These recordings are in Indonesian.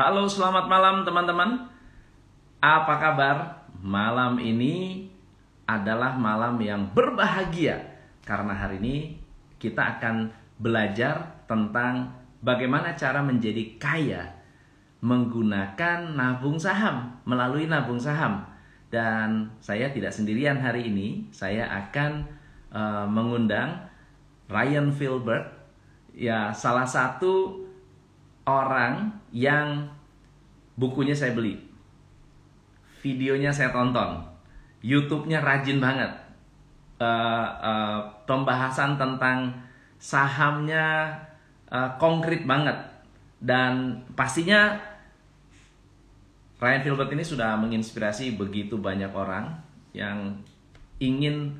Halo, selamat malam teman-teman. Apa kabar? Malam ini adalah malam yang berbahagia karena hari ini kita akan belajar tentang bagaimana cara menjadi kaya menggunakan nabung saham, melalui nabung saham. Dan saya tidak sendirian hari ini, saya akan uh, mengundang Ryan Filbert, ya salah satu orang yang bukunya saya beli. Videonya saya tonton. YouTube-nya rajin banget. Uh, uh, pembahasan tentang sahamnya uh, konkret banget. Dan pastinya Ryan Filbert ini sudah menginspirasi begitu banyak orang yang ingin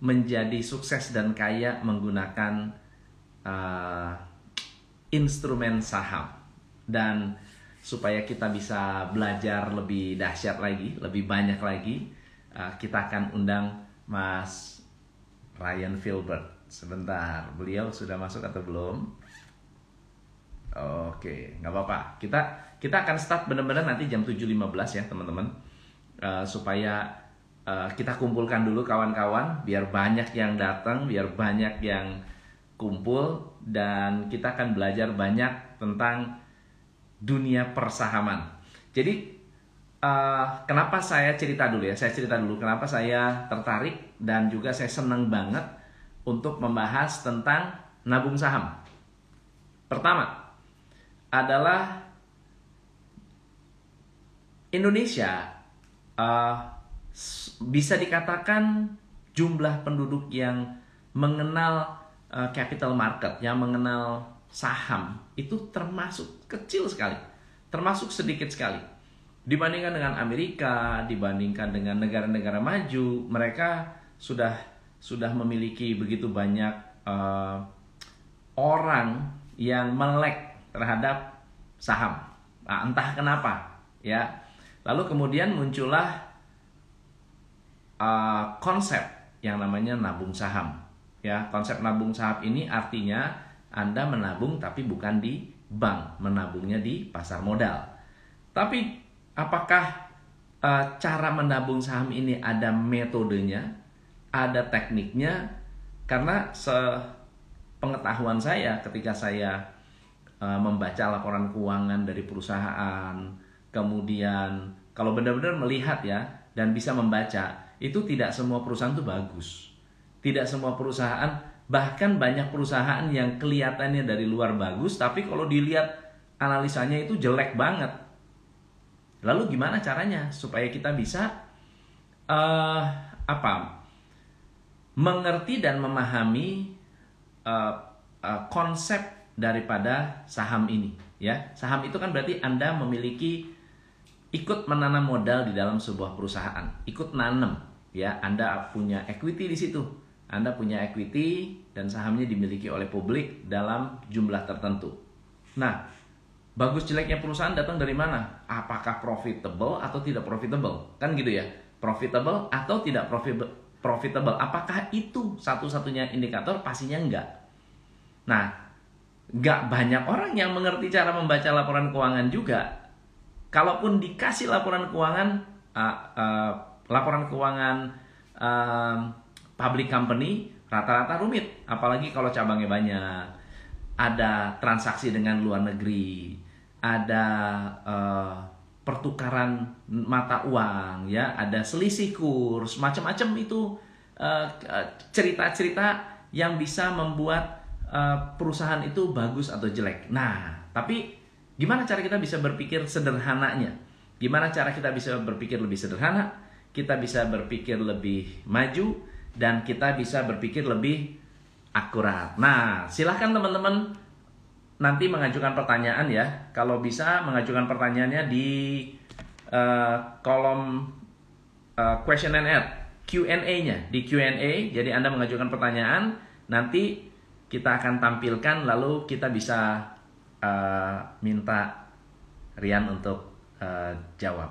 menjadi sukses dan kaya menggunakan uh, instrumen saham dan supaya kita bisa belajar lebih dahsyat lagi, lebih banyak lagi, uh, kita akan undang Mas Ryan Filbert. Sebentar, beliau sudah masuk atau belum? Oke, nggak apa-apa. Kita kita akan start benar-benar nanti jam 7.15 ya teman-teman, uh, supaya uh, kita kumpulkan dulu kawan-kawan, biar banyak yang datang, biar banyak yang kumpul dan kita akan belajar banyak tentang dunia persahaman. Jadi uh, kenapa saya cerita dulu ya? Saya cerita dulu kenapa saya tertarik dan juga saya senang banget untuk membahas tentang nabung saham. Pertama adalah Indonesia uh, bisa dikatakan jumlah penduduk yang mengenal uh, capital market yang mengenal saham itu termasuk kecil sekali, termasuk sedikit sekali. Dibandingkan dengan Amerika, dibandingkan dengan negara-negara maju, mereka sudah sudah memiliki begitu banyak uh, orang yang melek terhadap saham. Nah, entah kenapa, ya. Lalu kemudian muncullah uh, konsep yang namanya nabung saham Ya, konsep nabung saham ini artinya Anda menabung tapi bukan di bank, menabungnya di pasar modal. Tapi apakah uh, cara menabung saham ini ada metodenya, ada tekniknya? Karena sepengetahuan saya ketika saya uh, membaca laporan keuangan dari perusahaan, kemudian kalau benar-benar melihat ya dan bisa membaca, itu tidak semua perusahaan itu bagus tidak semua perusahaan, bahkan banyak perusahaan yang kelihatannya dari luar bagus, tapi kalau dilihat analisanya itu jelek banget. Lalu gimana caranya supaya kita bisa uh, apa? Mengerti dan memahami uh, uh, konsep daripada saham ini, ya. Saham itu kan berarti Anda memiliki ikut menanam modal di dalam sebuah perusahaan, ikut nanam, ya. Anda punya equity di situ anda punya equity dan sahamnya dimiliki oleh publik dalam jumlah tertentu. Nah, bagus jeleknya perusahaan datang dari mana? Apakah profitable atau tidak profitable? Kan gitu ya. Profitable atau tidak profitable. Apakah itu satu-satunya indikator? Pastinya enggak. Nah, enggak banyak orang yang mengerti cara membaca laporan keuangan juga. Kalaupun dikasih laporan keuangan, uh, uh, laporan keuangan uh, public company rata-rata rumit, apalagi kalau cabangnya banyak. Ada transaksi dengan luar negeri, ada uh, pertukaran mata uang, ya, ada selisih kurs, macam-macam itu eh, cerita-cerita uh, yang bisa membuat uh, perusahaan itu bagus atau jelek. Nah, tapi gimana cara kita bisa berpikir sederhananya? Gimana cara kita bisa berpikir lebih sederhana? Kita bisa berpikir lebih maju dan kita bisa berpikir lebih akurat. Nah, silahkan teman-teman nanti mengajukan pertanyaan ya. Kalau bisa mengajukan pertanyaannya di uh, kolom uh, question and add Q&A-nya di Q&A. Jadi Anda mengajukan pertanyaan, nanti kita akan tampilkan lalu kita bisa uh, minta Rian untuk uh, jawab.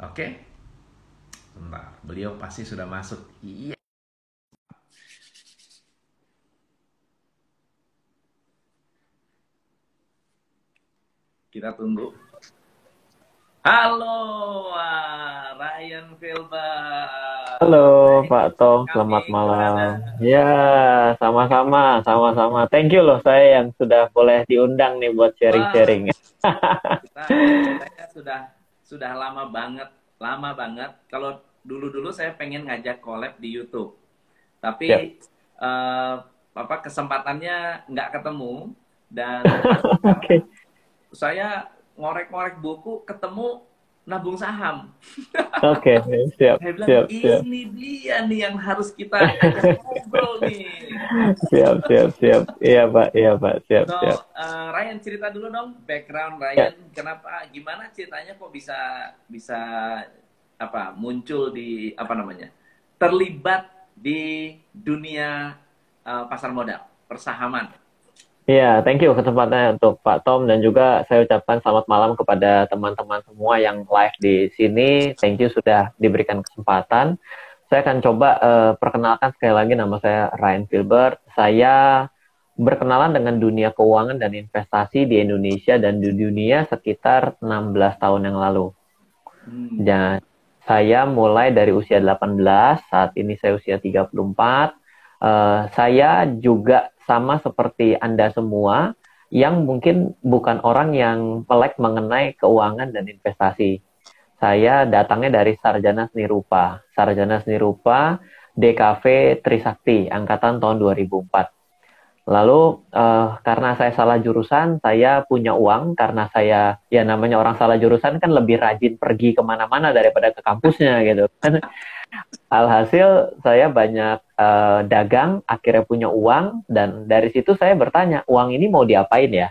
Oke? Okay? Sebentar, beliau pasti sudah masuk. Iya. Kita tunggu. Halo, Ryan Filbar. Halo, Pak Tom. Selamat malam. Ya, sama-sama, sama-sama. Thank you loh saya yang sudah boleh diundang nih buat sharing-sharing. Kita, kita sudah sudah lama banget, lama banget. Kalau dulu-dulu saya pengen ngajak collab di YouTube, tapi yep. uh, apa kesempatannya nggak ketemu dan okay. Saya ngorek-ngorek buku ketemu nabung saham. Oke, okay, siap, Saya bilang, siap, siap. Ini dia nih yang harus kita ngobrol nih. Siap, siap, siap. Iya Pak, iya Pak, siap, so, siap. Uh, Ryan cerita dulu dong background Ryan, ya. kenapa, gimana ceritanya kok bisa bisa apa muncul di apa namanya terlibat di dunia uh, pasar modal persahaman. Iya, thank you kesempatannya untuk Pak Tom dan juga saya ucapkan selamat malam kepada teman-teman semua yang live di sini. Thank you sudah diberikan kesempatan. Saya akan coba uh, perkenalkan sekali lagi nama saya Ryan Filbert. Saya berkenalan dengan dunia keuangan dan investasi di Indonesia dan di dunia sekitar 16 tahun yang lalu. Hmm. Dan saya mulai dari usia 18, saat ini saya usia 34. Uh, saya juga sama seperti Anda semua yang mungkin bukan orang yang melek mengenai keuangan dan investasi. Saya datangnya dari Sarjana Seni Rupa. Sarjana Seni Rupa DKV Trisakti, angkatan tahun 2004. Lalu uh, karena saya salah jurusan, saya punya uang karena saya ya namanya orang salah jurusan kan lebih rajin pergi ke mana-mana daripada ke kampusnya gitu. Alhasil saya banyak uh, dagang, akhirnya punya uang dan dari situ saya bertanya uang ini mau diapain ya?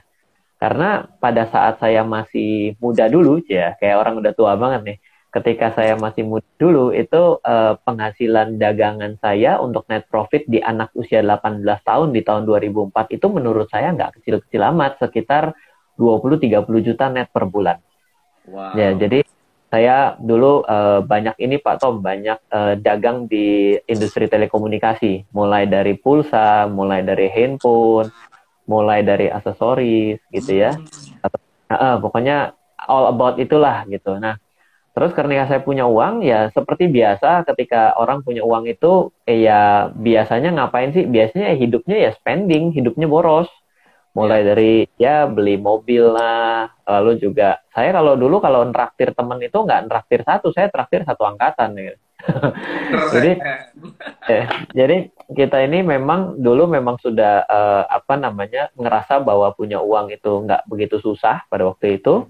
Karena pada saat saya masih muda dulu ya, kayak orang udah tua banget nih. Ketika saya masih muda dulu itu uh, penghasilan dagangan saya untuk net profit di anak usia 18 tahun di tahun 2004 itu menurut saya nggak kecil-kecil amat, sekitar 20-30 juta net per bulan. Wow. Ya, jadi saya dulu uh, banyak ini Pak Tom banyak uh, dagang di industri telekomunikasi mulai dari pulsa mulai dari handphone mulai dari aksesoris gitu ya uh, uh, pokoknya all about itulah gitu nah terus karena saya punya uang ya seperti biasa ketika orang punya uang itu eh, ya biasanya ngapain sih? Biasanya ya hidupnya ya spending hidupnya boros. Mulai yeah. dari ya beli mobil lah lalu juga saya kalau dulu kalau nraktir temen itu nggak nraktir satu saya traktir satu angkatan gitu. jadi eh, jadi kita ini memang dulu memang sudah uh, apa namanya ngerasa bahwa punya uang itu nggak begitu susah pada waktu itu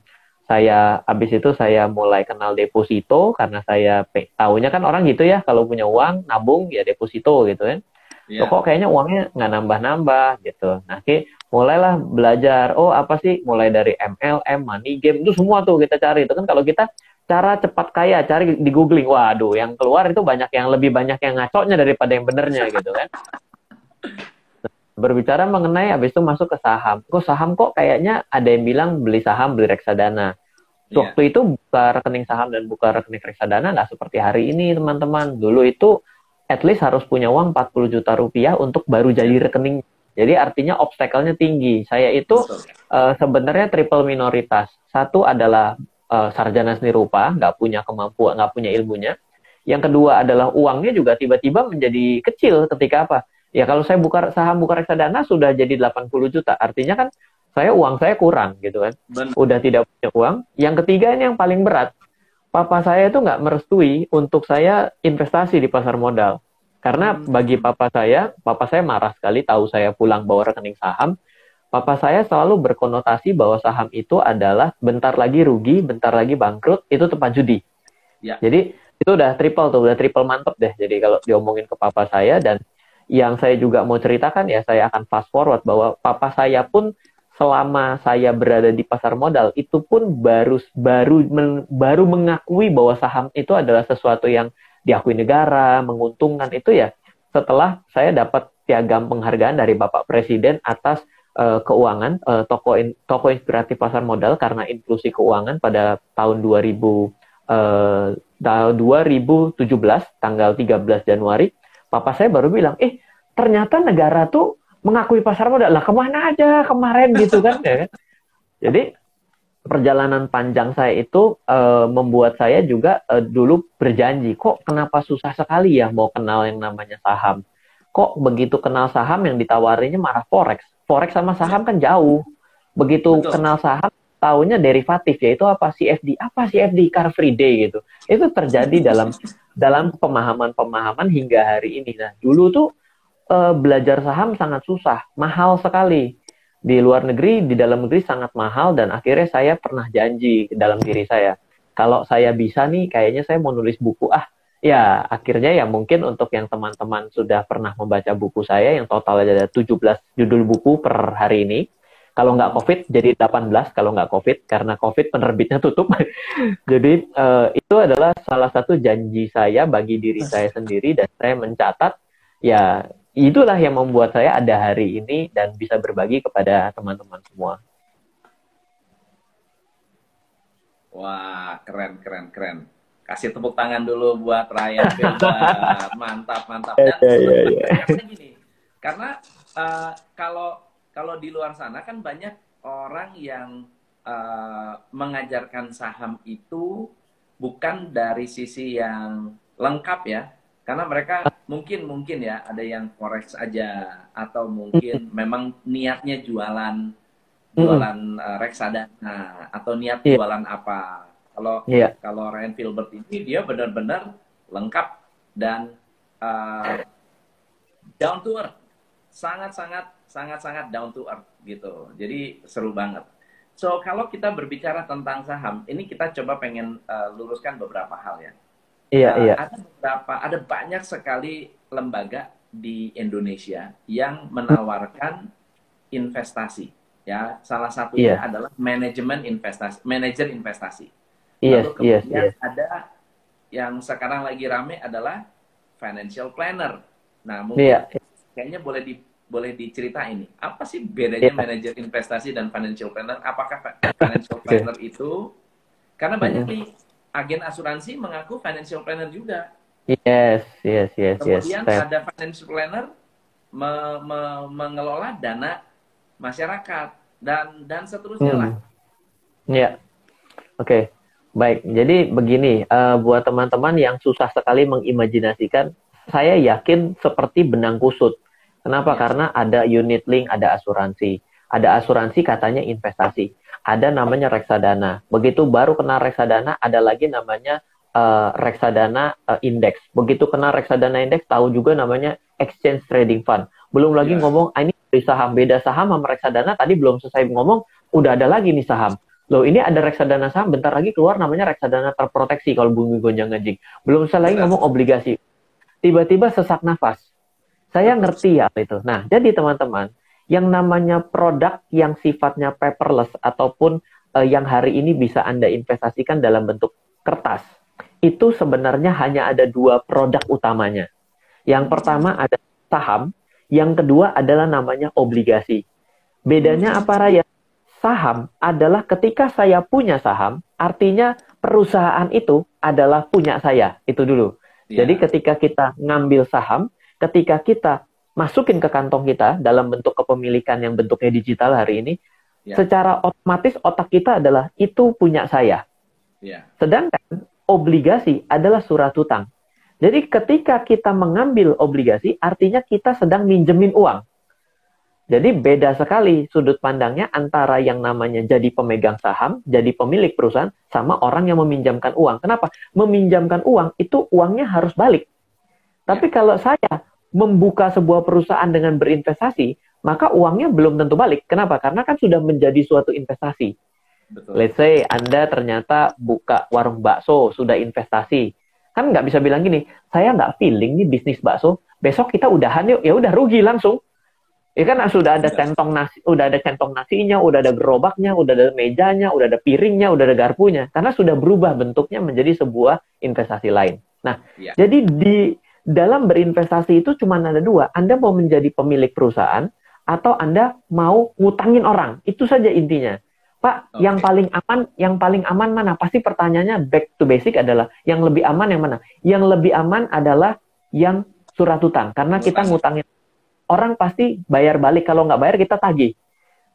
saya habis itu saya mulai kenal deposito karena saya tahunya kan orang gitu ya kalau punya uang nabung ya deposito gitu kan. Yeah. kok kayaknya uangnya nggak nambah-nambah gitu. Nah mulailah belajar oh apa sih mulai dari MLM money game itu semua tuh kita cari itu kan. Kalau kita cara cepat kaya cari di googling waduh yang keluar itu banyak yang lebih banyak yang ngaconya daripada yang benernya gitu kan berbicara mengenai habis itu masuk ke saham kok saham kok kayaknya ada yang bilang beli saham beli reksadana yeah. waktu itu buka rekening saham dan buka rekening reksadana nggak seperti hari ini teman-teman dulu itu at least harus punya uang 40 juta rupiah untuk baru jadi iya. rekening jadi artinya obstacle-nya tinggi. Saya itu uh, sebenarnya triple minoritas. Satu adalah uh, sarjana seni rupa, nggak punya kemampuan, nggak punya ilmunya. Yang kedua adalah uangnya juga tiba-tiba menjadi kecil ketika apa? Ya kalau saya buka saham buka reksadana sudah jadi 80 juta. Artinya kan saya uang saya kurang gitu kan. Benar. Udah tidak punya uang. Yang ketiga ini yang paling berat. Papa saya itu nggak merestui untuk saya investasi di pasar modal. Karena hmm. bagi papa saya, papa saya marah sekali tahu saya pulang bawa rekening saham. Papa saya selalu berkonotasi bahwa saham itu adalah bentar lagi rugi, bentar lagi bangkrut, itu tempat judi. Ya. Jadi itu udah triple tuh, udah triple mantep deh. Jadi kalau diomongin ke papa saya dan yang saya juga mau ceritakan ya saya akan fast forward bahwa papa saya pun selama saya berada di pasar modal itu pun baru baru men, baru mengakui bahwa saham itu adalah sesuatu yang diakui negara, menguntungkan. Itu ya setelah saya dapat piagam penghargaan dari Bapak Presiden atas uh, keuangan uh, toko in, toko inspiratif pasar modal karena inklusi keuangan pada tahun 2000 uh, 2017 tanggal 13 Januari Papa saya baru bilang eh ternyata negara tuh mengakui pasar modal lah ke mana aja kemarin gitu kan ya kan? jadi perjalanan panjang saya itu uh, membuat saya juga uh, dulu berjanji, kok kenapa susah sekali ya mau kenal yang namanya saham? Kok begitu kenal saham yang ditawarinya malah forex? Forex sama saham kan jauh. Begitu Betul. kenal saham, tahunya derivatif yaitu apa CFD? Apa CFD? Car Free Day gitu. Itu terjadi dalam dalam pemahaman-pemahaman hingga hari ini. Nah, dulu tuh uh, belajar saham sangat susah, mahal sekali di luar negeri, di dalam negeri sangat mahal dan akhirnya saya pernah janji dalam diri saya. Kalau saya bisa nih, kayaknya saya mau nulis buku. Ah, ya akhirnya ya mungkin untuk yang teman-teman sudah pernah membaca buku saya yang total ada 17 judul buku per hari ini. Kalau nggak COVID jadi 18 kalau nggak COVID karena COVID penerbitnya tutup. jadi uh, itu adalah salah satu janji saya bagi diri saya sendiri dan saya mencatat ya itulah yang membuat saya ada hari ini dan bisa berbagi kepada teman-teman semua. Wah, keren, keren, keren. Kasih tepuk tangan dulu buat Ryan mantap, mantap. Dan yeah, yeah, yeah. karena gini, karena uh, kalau kalau di luar sana kan banyak orang yang uh, mengajarkan saham itu bukan dari sisi yang lengkap ya, karena mereka mungkin mungkin ya ada yang forex aja atau mungkin memang niatnya jualan jualan uh, reksadana atau niat yeah. jualan apa. Kalau yeah. kalau Ryan Filbert ini dia benar-benar lengkap dan uh, down to earth. Sangat-sangat sangat-sangat down to earth gitu. Jadi seru banget. So kalau kita berbicara tentang saham, ini kita coba pengen uh, luruskan beberapa hal ya. Iya, uh, iya. Ada beberapa, ada banyak sekali lembaga di Indonesia yang menawarkan investasi. Ya, salah satunya iya. adalah manajemen investasi, manajer investasi. Iya, iya, iya. ada yang sekarang lagi rame adalah financial planner. Nah, mungkin iya. kayaknya boleh di boleh diceritain ini. Apa sih bedanya iya. manajer investasi dan financial planner? Apakah financial planner okay. itu karena banyak nih agen asuransi mengaku financial planner juga. Yes, yes, yes, Kemudian yes. ada financial planner me, me, mengelola dana masyarakat dan dan seterusnya hmm. lah. Ya, oke, okay. baik. Jadi begini, uh, buat teman-teman yang susah sekali mengimajinasikan, saya yakin seperti benang kusut. Kenapa? Yes. Karena ada unit link, ada asuransi. Ada asuransi katanya investasi ada namanya reksadana. Begitu baru kenal reksadana, ada lagi namanya uh, reksadana uh, indeks. Begitu kenal reksadana indeks, tahu juga namanya exchange trading fund. Belum lagi yeah. ngomong, ah, ini dari saham beda saham sama reksadana. Tadi belum selesai ngomong, udah ada lagi nih saham. Loh ini ada reksadana saham, bentar lagi keluar namanya reksadana terproteksi kalau bumi gonjang ganjing. Belum selesai lagi ngomong obligasi. Tiba-tiba sesak nafas. Saya ngerti ya itu. Nah, jadi teman-teman, yang namanya produk yang sifatnya paperless ataupun uh, yang hari ini bisa Anda investasikan dalam bentuk kertas, itu sebenarnya hanya ada dua produk utamanya. Yang pertama ada saham, yang kedua adalah namanya obligasi. Bedanya apa Raya? Saham adalah ketika saya punya saham, artinya perusahaan itu adalah punya saya. Itu dulu. Ya. Jadi ketika kita ngambil saham, ketika kita masukin ke kantong kita dalam bentuk kepemilikan yang bentuknya digital hari ini, ya. secara otomatis otak kita adalah itu punya saya. Ya. Sedangkan obligasi adalah surat utang. Jadi ketika kita mengambil obligasi, artinya kita sedang minjemin uang. Jadi beda sekali sudut pandangnya antara yang namanya jadi pemegang saham, jadi pemilik perusahaan, sama orang yang meminjamkan uang. Kenapa? Meminjamkan uang itu uangnya harus balik. Tapi ya. kalau saya membuka sebuah perusahaan dengan berinvestasi, maka uangnya belum tentu balik. Kenapa? Karena kan sudah menjadi suatu investasi. Betul. Let's say Anda ternyata buka warung bakso, sudah investasi. Kan nggak bisa bilang gini, saya nggak feeling nih bisnis bakso, besok kita udahan yuk, ya udah rugi langsung. Ya kan sudah ada centong nasi, udah ada centong nasinya, udah ada gerobaknya, udah ada mejanya, udah ada piringnya, udah ada garpunya. Karena sudah berubah bentuknya menjadi sebuah investasi lain. Nah, ya. jadi di dalam berinvestasi itu cuma ada dua. Anda mau menjadi pemilik perusahaan atau Anda mau ngutangin orang. Itu saja intinya. Pak, okay. yang paling aman, yang paling aman mana? Pasti pertanyaannya back to basic adalah yang lebih aman yang mana? Yang lebih aman adalah yang surat utang karena kita ngutangin orang pasti bayar balik kalau nggak bayar kita tagih.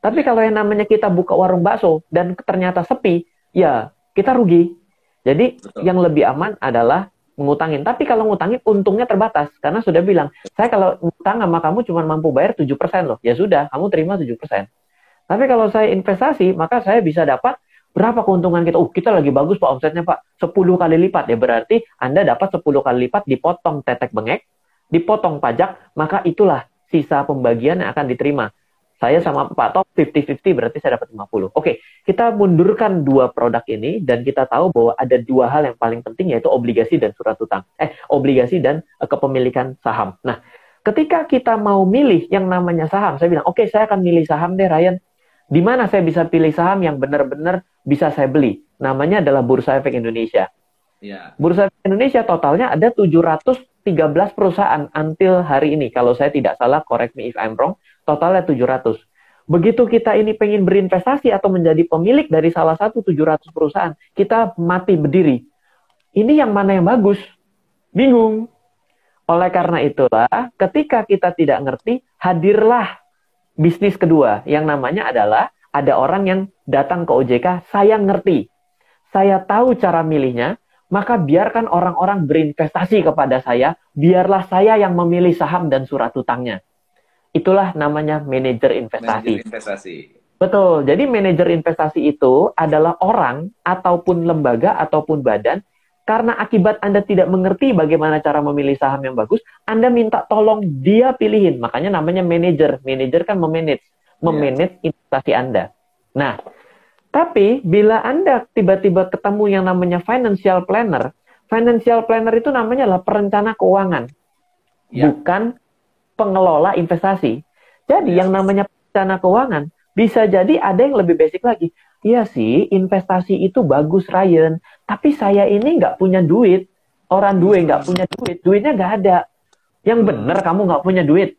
Tapi kalau yang namanya kita buka warung bakso dan ternyata sepi, ya kita rugi. Jadi Betul. yang lebih aman adalah mengutangin. Tapi kalau ngutangin untungnya terbatas karena sudah bilang, saya kalau ngutang sama kamu cuma mampu bayar 7% loh. Ya sudah, kamu terima 7%. Tapi kalau saya investasi, maka saya bisa dapat berapa keuntungan kita? Oh, kita lagi bagus Pak omsetnya Pak. 10 kali lipat ya. Berarti Anda dapat 10 kali lipat dipotong tetek bengek, dipotong pajak, maka itulah sisa pembagian yang akan diterima. Saya sama Pak Top 50-50 berarti saya dapat 50. Oke, kita mundurkan dua produk ini dan kita tahu bahwa ada dua hal yang paling penting yaitu obligasi dan surat utang. Eh, obligasi dan uh, kepemilikan saham. Nah, ketika kita mau milih yang namanya saham, saya bilang, "Oke, okay, saya akan milih saham deh, Ryan." Di mana saya bisa pilih saham yang benar-benar bisa saya beli? Namanya adalah Bursa Efek Indonesia. Ya. Bursa Indonesia totalnya ada 713 perusahaan until hari ini. Kalau saya tidak salah, correct me if I'm wrong totalnya 700. Begitu kita ini pengen berinvestasi atau menjadi pemilik dari salah satu 700 perusahaan, kita mati berdiri. Ini yang mana yang bagus? Bingung. Oleh karena itulah, ketika kita tidak ngerti, hadirlah bisnis kedua yang namanya adalah ada orang yang datang ke OJK, saya ngerti, saya tahu cara milihnya, maka biarkan orang-orang berinvestasi kepada saya, biarlah saya yang memilih saham dan surat utangnya. Itulah namanya manajer investasi. Manajer investasi. Betul. Jadi manajer investasi itu adalah orang ataupun lembaga ataupun badan karena akibat Anda tidak mengerti bagaimana cara memilih saham yang bagus, Anda minta tolong dia pilihin. Makanya namanya manajer. Manajer kan memanage, memanage yeah. investasi Anda. Nah, tapi bila Anda tiba-tiba ketemu yang namanya financial planner, financial planner itu namanya adalah perencana keuangan. Yeah. Bukan pengelola investasi. Jadi yang namanya perencana keuangan bisa jadi ada yang lebih basic lagi. Iya sih, investasi itu bagus Ryan, tapi saya ini nggak punya duit. Orang duit nggak punya duit, duitnya nggak ada. Yang benar kamu nggak punya duit.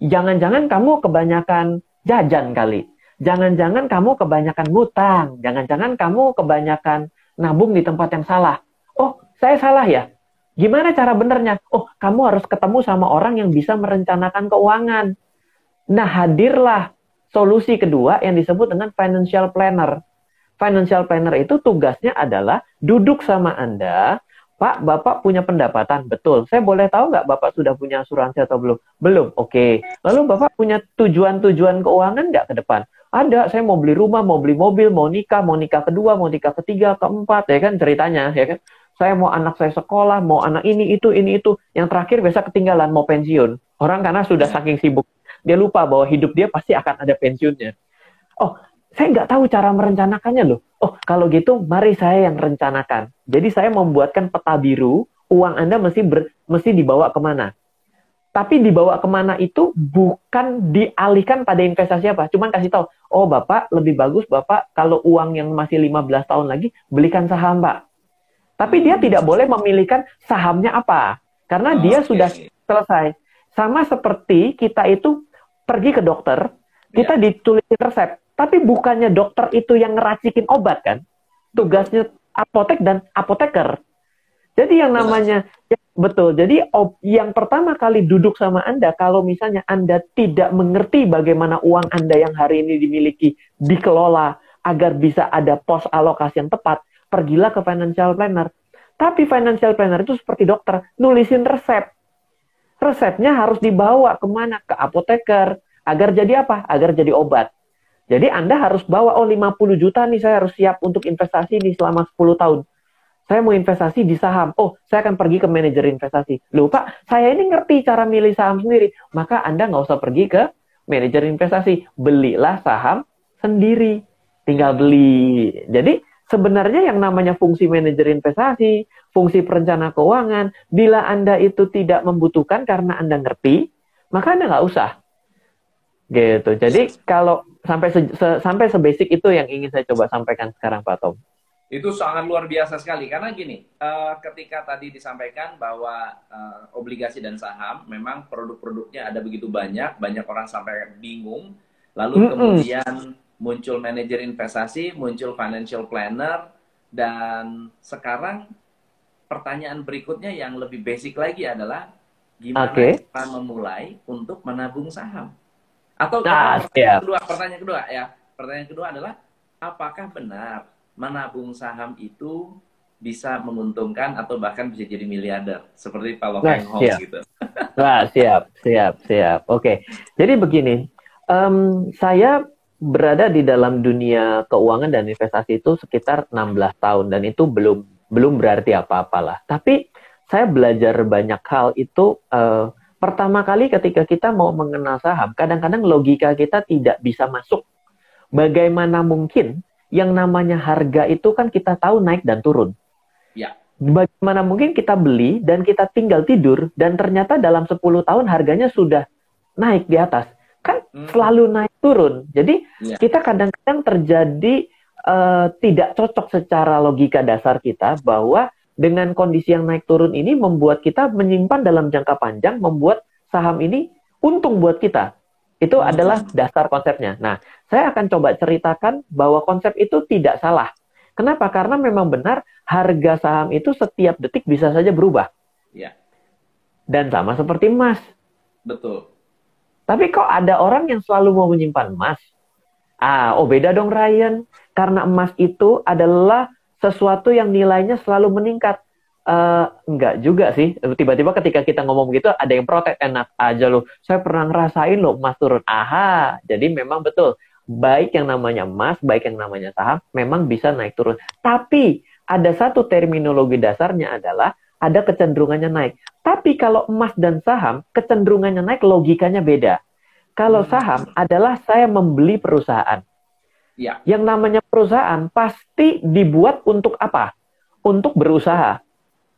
Jangan-jangan kamu kebanyakan jajan kali. Jangan-jangan kamu kebanyakan ngutang. Jangan-jangan kamu kebanyakan nabung di tempat yang salah. Oh, saya salah ya? Gimana cara benernya? Oh, kamu harus ketemu sama orang yang bisa merencanakan keuangan. Nah, hadirlah solusi kedua yang disebut dengan financial planner. Financial planner itu tugasnya adalah duduk sama Anda, Pak, Bapak punya pendapatan, betul. Saya boleh tahu nggak Bapak sudah punya asuransi atau belum? Belum, oke. Okay. Lalu Bapak punya tujuan-tujuan keuangan nggak ke depan? Ada, saya mau beli rumah, mau beli mobil, mau nikah, mau nikah kedua, mau nikah ketiga, keempat, ya kan ceritanya, ya kan? saya mau anak saya sekolah, mau anak ini itu ini itu. Yang terakhir biasa ketinggalan mau pensiun. Orang karena sudah ya. saking sibuk, dia lupa bahwa hidup dia pasti akan ada pensiunnya. Oh, saya nggak tahu cara merencanakannya loh. Oh, kalau gitu mari saya yang rencanakan. Jadi saya membuatkan peta biru, uang Anda mesti ber, mesti dibawa ke mana. Tapi dibawa ke mana itu bukan dialihkan pada investasi apa. Cuman kasih tahu, oh Bapak lebih bagus Bapak kalau uang yang masih 15 tahun lagi belikan saham Pak tapi dia tidak boleh memilihkan sahamnya apa. Karena oh, dia okay. sudah selesai. Sama seperti kita itu pergi ke dokter, kita yeah. ditulisin resep. Tapi bukannya dokter itu yang ngeracikin obat kan? Tugasnya apotek dan apoteker. Jadi yang namanya ya, betul. Jadi ob, yang pertama kali duduk sama Anda kalau misalnya Anda tidak mengerti bagaimana uang Anda yang hari ini dimiliki dikelola agar bisa ada pos alokasi yang tepat, pergilah ke financial planner. Tapi financial planner itu seperti dokter, nulisin resep. Resepnya harus dibawa ke mana? Ke apoteker. Agar jadi apa? Agar jadi obat. Jadi Anda harus bawa, oh 50 juta nih saya harus siap untuk investasi nih selama 10 tahun. Saya mau investasi di saham. Oh, saya akan pergi ke manajer investasi. Loh Pak, saya ini ngerti cara milih saham sendiri. Maka Anda nggak usah pergi ke manajer investasi. Belilah saham sendiri. Tinggal beli. Jadi sebenarnya yang namanya fungsi manajer investasi, fungsi perencana keuangan, bila Anda itu tidak membutuhkan karena Anda ngerti, maka Anda nggak usah. Gitu. Jadi kalau sampai se, se, sampai sebasic itu yang ingin saya coba sampaikan sekarang Pak Tom. Itu sangat luar biasa sekali karena gini, uh, ketika tadi disampaikan bahwa uh, obligasi dan saham memang produk-produknya ada begitu banyak, banyak orang sampai bingung, lalu mm -mm. kemudian muncul manajer investasi, muncul financial planner, dan sekarang pertanyaan berikutnya yang lebih basic lagi adalah gimana okay. kita memulai untuk menabung saham. Atau Nah, pertanyaan siap. kedua, pertanyaan kedua ya. Pertanyaan kedua adalah apakah benar menabung saham itu bisa menguntungkan atau bahkan bisa jadi miliarder seperti Pak Nah, Feinholz siap. gitu. Wah, siap, siap, siap. Oke. Jadi begini, em, saya berada di dalam dunia keuangan dan investasi itu sekitar 16 tahun dan itu belum belum berarti apa-apalah. Tapi saya belajar banyak hal itu eh, pertama kali ketika kita mau mengenal saham, kadang-kadang logika kita tidak bisa masuk. Bagaimana mungkin yang namanya harga itu kan kita tahu naik dan turun. Ya. Bagaimana mungkin kita beli dan kita tinggal tidur dan ternyata dalam 10 tahun harganya sudah naik di atas. Kan Hmm. selalu naik turun. Jadi Ya. kita kadang-kadang terjadi eh, tidak cocok secara logika dasar kita bahwa dengan kondisi yang naik turun ini membuat kita menyimpan dalam jangka panjang, membuat saham ini untung buat kita. Itu Hmm. adalah dasar konsepnya. Nah, saya akan coba ceritakan bahwa konsep itu tidak salah. Kenapa? Karena memang benar harga saham itu setiap detik bisa saja berubah. Ya. Dan sama seperti emas. Betul. Tapi kok ada orang yang selalu mau menyimpan emas? Ah, oh beda dong Ryan. Karena emas itu adalah sesuatu yang nilainya selalu meningkat. Eh, enggak juga sih. Tiba-tiba ketika kita ngomong begitu, ada yang protes. Enak aja loh. Saya pernah ngerasain loh emas turun. Aha, jadi memang betul. Baik yang namanya emas, baik yang namanya saham, memang bisa naik turun. Tapi ada satu terminologi dasarnya adalah ada kecenderungannya naik. Tapi kalau emas dan saham, kecenderungannya naik, logikanya beda. Kalau Hmm. saham adalah saya membeli perusahaan. Ya. Yang namanya perusahaan pasti dibuat untuk apa? Untuk berusaha.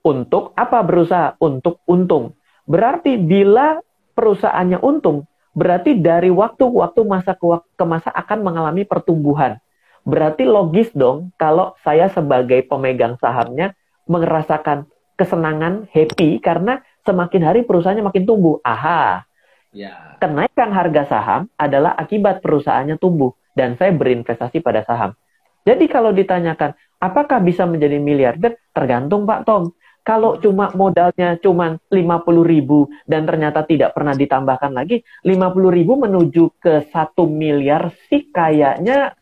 Untuk apa berusaha? Untuk untung. Berarti bila perusahaannya untung, berarti dari waktu ke waktu masa ke, ke masa akan mengalami pertumbuhan. Berarti logis dong kalau saya sebagai pemegang sahamnya merasakan kesenangan, happy karena semakin hari perusahaannya makin tumbuh. Aha, Ya. kenaikan harga saham adalah akibat perusahaannya tumbuh dan saya berinvestasi pada saham. Jadi kalau ditanyakan apakah bisa menjadi miliarder, tergantung Pak Tom. Kalau cuma modalnya cuma 50 ribu dan ternyata tidak pernah ditambahkan lagi, 50 ribu menuju ke satu miliar sih kayaknya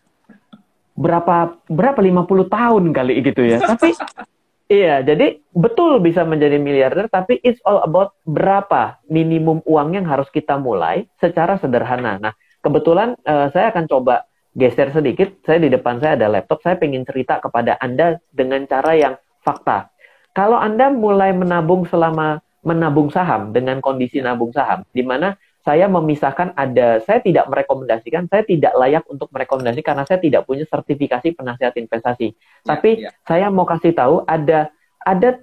berapa berapa 50 tahun kali gitu ya. Tapi Iya, jadi betul bisa menjadi miliarder, tapi it's all about berapa minimum uang yang harus kita mulai secara sederhana. Nah, kebetulan eh, saya akan coba geser sedikit. Saya di depan saya ada laptop, saya pengen cerita kepada Anda dengan cara yang fakta. Kalau Anda mulai menabung selama menabung saham dengan kondisi nabung saham, di mana saya memisahkan ada, saya tidak merekomendasikan, saya tidak layak untuk merekomendasi karena saya tidak punya sertifikasi penasihat investasi. Tapi ya. saya mau kasih tahu ada ada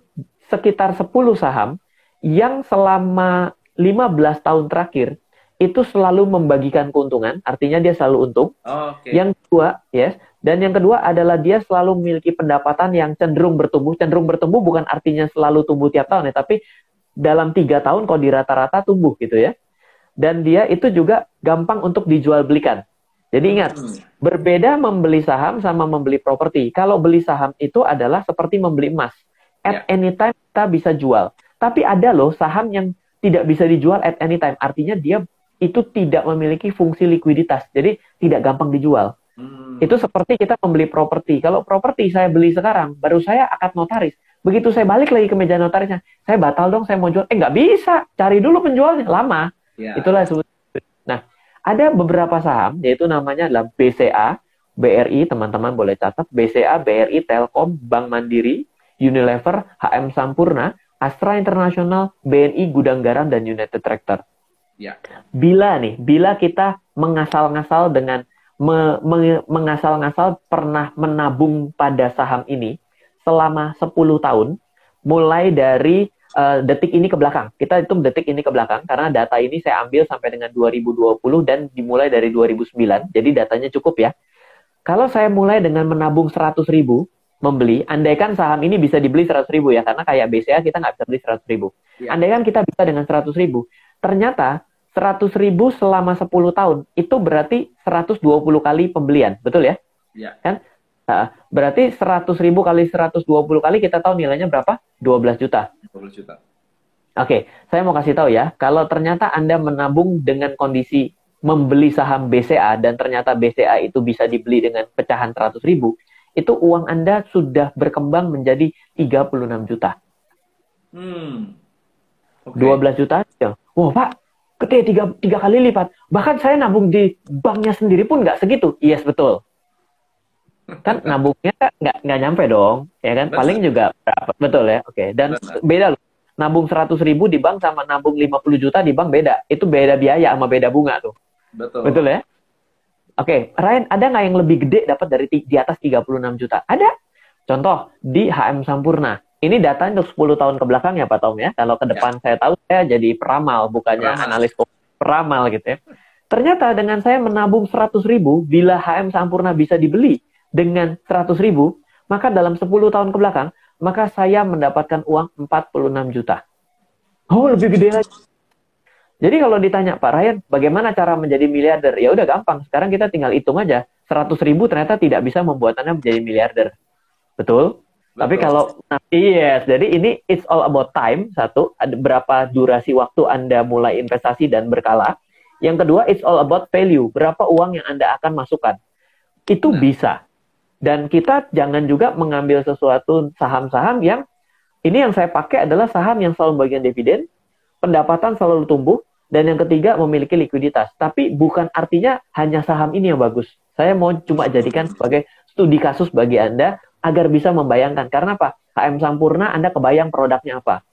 sekitar 10 saham yang selama 15 tahun terakhir itu selalu membagikan keuntungan, artinya dia selalu untung. Oke. Yang kedua, yes, dan yang kedua adalah dia selalu memiliki pendapatan yang cenderung bertumbuh. Cenderung bertumbuh bukan artinya selalu tumbuh tiap tahun ya, tapi dalam tiga tahun kalau di rata-rata tumbuh gitu ya. Dan dia itu juga gampang untuk dijual belikan. Jadi ingat, Hmm. Berbeda membeli saham sama membeli properti. Kalau beli saham itu adalah seperti membeli emas. At Ya. any time kita bisa jual. Tapi ada loh saham yang tidak bisa dijual at any time. Artinya dia itu tidak memiliki fungsi likuiditas. Jadi tidak gampang dijual. Hmm. Itu seperti kita membeli properti. Kalau properti saya beli sekarang, baru saya akad notaris. Begitu saya balik lagi ke meja notarisnya, saya batal dong, saya mau jual. Eh nggak bisa, cari dulu penjualnya. Lama. Ya. Itulah disebut. Nah, ada beberapa saham, yaitu namanya adalah BCA, BRI, teman-teman boleh catat, BCA, BRI, Telkom, Bank Mandiri, Unilever, HM Sampurna, Astra International, BNI, Gudang Garam, dan United Tractor. Ya. Bila nih, bila kita mengasal-ngasal dengan me- me- mengasal-ngasal pernah menabung pada saham ini selama 10 tahun, mulai dari eh, detik ini ke belakang. Kita hitung detik ini ke belakang karena data ini saya ambil sampai dengan 2020 dan dimulai dari 2009. Jadi datanya cukup ya. Kalau saya mulai dengan menabung 100 ribu, membeli, andaikan saham ini bisa dibeli 100 ribu ya, karena kayak BCA kita nggak bisa beli 100 ribu. Ya. Andaikan kita bisa dengan 100 ribu, ternyata 100 ribu selama 10 tahun, itu berarti 120 kali pembelian, betul ya? Ya. Kan? Nah, berarti 100 ribu kali 120 kali kita tahu nilainya berapa? 12 juta. 20 juta. Oke, saya mau kasih tahu ya, kalau ternyata Anda menabung dengan kondisi membeli saham BCA dan ternyata BCA itu bisa dibeli dengan pecahan 100 ribu, itu uang Anda sudah berkembang menjadi 36 juta. Hmm. Okay. 12 juta. Wah Pak, ketika tiga, tiga kali lipat. Bahkan saya nabung di banknya sendiri pun nggak segitu. Yes, betul. Kan nabungnya nggak nggak nyampe dong, ya kan? Betul. Paling juga berapa? Betul ya, oke. Okay. Dan Betul. beda loh. Nabung 100 ribu di bank sama nabung 50 juta di bank beda. Itu beda biaya sama beda bunga tuh. Betul. Betul ya? Oke, okay. Ryan, ada nggak yang lebih gede dapat dari di atas 36 juta? Ada. Contoh, di HM Sampurna. Ini data untuk 10 tahun ke belakang ya Pak Tom ya. Kalau ke ya. depan ya. saya tahu saya jadi peramal, bukannya peramal. analis peramal gitu ya. Ternyata dengan saya menabung 100 ribu, bila HM Sampurna bisa dibeli dengan 100 ribu, maka dalam 10 tahun ke belakang, maka saya mendapatkan uang 46 juta. Oh, lebih gede lagi. Jadi kalau ditanya Pak Ryan, bagaimana cara menjadi miliarder? Ya udah gampang. Sekarang kita tinggal hitung aja. 100 ribu ternyata tidak bisa membuat Anda menjadi miliarder. Betul? Betul. Tapi kalau nah, yes, jadi ini it's all about time satu, ada berapa durasi waktu Anda mulai investasi dan berkala. Yang kedua, it's all about value, berapa uang yang Anda akan masukkan. Itu nah. bisa. Dan kita jangan juga mengambil sesuatu saham-saham yang ini yang saya pakai adalah saham yang selalu bagian dividen, pendapatan selalu tumbuh, dan yang ketiga memiliki likuiditas. Tapi bukan artinya hanya saham ini yang bagus. Saya mau cuma jadikan sebagai studi kasus bagi Anda agar bisa membayangkan. Karena apa? HM Sampurna Anda kebayang produknya apa?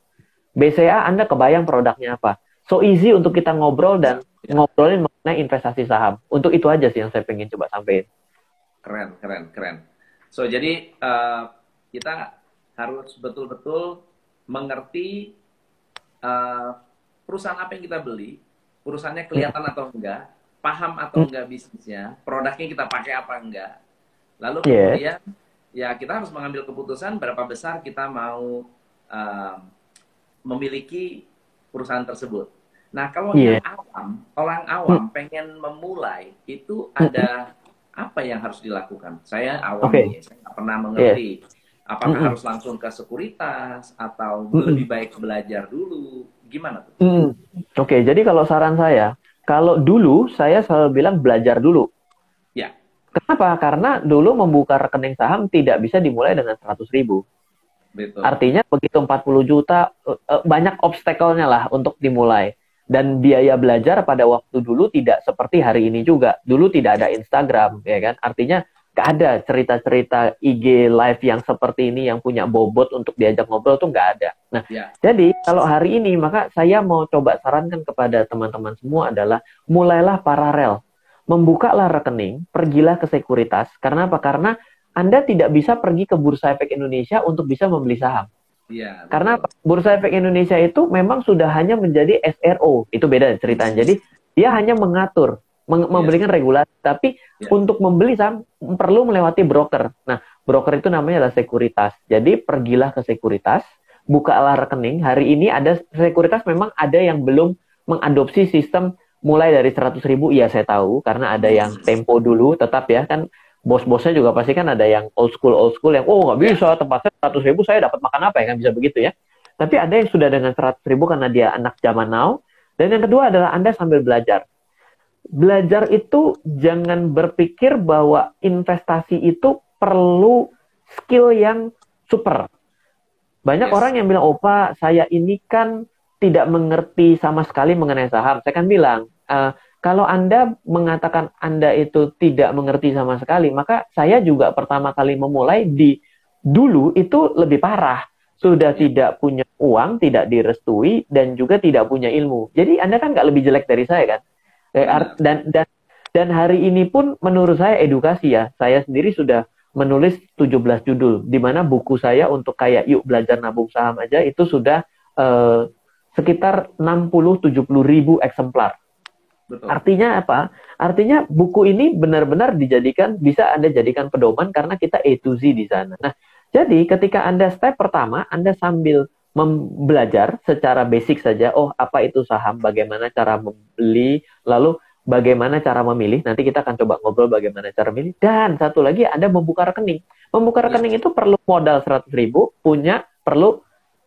BCA Anda kebayang produknya apa? So easy untuk kita ngobrol dan ya. ngobrolin mengenai investasi saham. Untuk itu aja sih yang saya pengen coba sampaikan. Keren, keren, keren. So, jadi uh, kita harus betul-betul mengerti uh, perusahaan apa yang kita beli, perusahaannya kelihatan atau enggak, paham atau hmm. enggak bisnisnya, produknya kita pakai apa enggak. Lalu kemudian yeah. Ya kita harus mengambil keputusan berapa besar kita mau uh, memiliki perusahaan tersebut. Nah, kalau yeah. yang awam, orang awam hmm. pengen memulai itu ada apa yang harus dilakukan? Saya awam okay. nih, saya nggak pernah mengerti. Yeah. Apakah mm -hmm. harus langsung ke sekuritas atau mm -hmm. lebih baik belajar dulu? Gimana tuh? Mm. Oke, okay, jadi kalau saran saya, kalau dulu saya selalu bilang belajar dulu. Kenapa? Karena dulu membuka rekening saham tidak bisa dimulai dengan 100 ribu. Betul. Artinya begitu 40 juta, eh, eh, banyak obstacle-nya lah untuk dimulai dan biaya belajar pada waktu dulu tidak seperti hari ini juga. Dulu tidak ada Instagram, ya kan? Artinya gak ada cerita-cerita IG live yang seperti ini yang punya bobot untuk diajak ngobrol tuh gak ada. Nah, ya. jadi kalau hari ini maka saya mau coba sarankan kepada teman-teman semua adalah mulailah paralel, membukalah rekening, pergilah ke sekuritas. Karena apa? Karena anda tidak bisa pergi ke Bursa Efek Indonesia untuk bisa membeli saham. Ya, Karena Bursa Efek Indonesia itu memang sudah hanya menjadi SRO, itu beda ceritanya. Jadi dia hanya mengatur, meng ya. memberikan regulasi, tapi ya. untuk membeli saham perlu melewati broker. Nah, broker itu namanya adalah sekuritas. Jadi pergilah ke sekuritas, bukalah rekening. Hari ini ada sekuritas memang ada yang belum mengadopsi sistem mulai dari 100 ribu, iya saya tahu, karena ada yang tempo dulu, tetap ya kan bos-bosnya juga pasti kan ada yang old school old school yang oh nggak bisa tempatnya seratus ribu saya dapat makan apa ya kan bisa begitu ya. Tapi ada yang sudah dengan seratus ribu karena dia anak zaman now. Dan yang kedua adalah anda sambil belajar. Belajar itu jangan berpikir bahwa investasi itu perlu skill yang super. Banyak yes. orang yang bilang oh pak saya ini kan tidak mengerti sama sekali mengenai saham. Saya kan bilang uh, kalau Anda mengatakan Anda itu tidak mengerti sama sekali, maka saya juga pertama kali memulai di dulu itu lebih parah. Sudah ya. tidak punya uang, tidak direstui, dan juga tidak punya ilmu. Jadi Anda kan nggak lebih jelek dari saya kan? Eh, ya. Dan, dan, dan hari ini pun menurut saya edukasi ya. Saya sendiri sudah menulis 17 judul, di mana buku saya untuk kayak yuk belajar nabung saham aja itu sudah uh, sekitar 60-70 ribu eksemplar Betul. Artinya apa? Artinya buku ini benar-benar dijadikan bisa Anda jadikan pedoman karena kita A to Z di sana. Nah, jadi ketika Anda step pertama, Anda sambil belajar secara basic saja, oh apa itu saham, bagaimana cara membeli, lalu bagaimana cara memilih. Nanti kita akan coba ngobrol bagaimana cara memilih. Dan satu lagi Anda membuka rekening. Membuka rekening itu perlu modal 100 ribu, punya perlu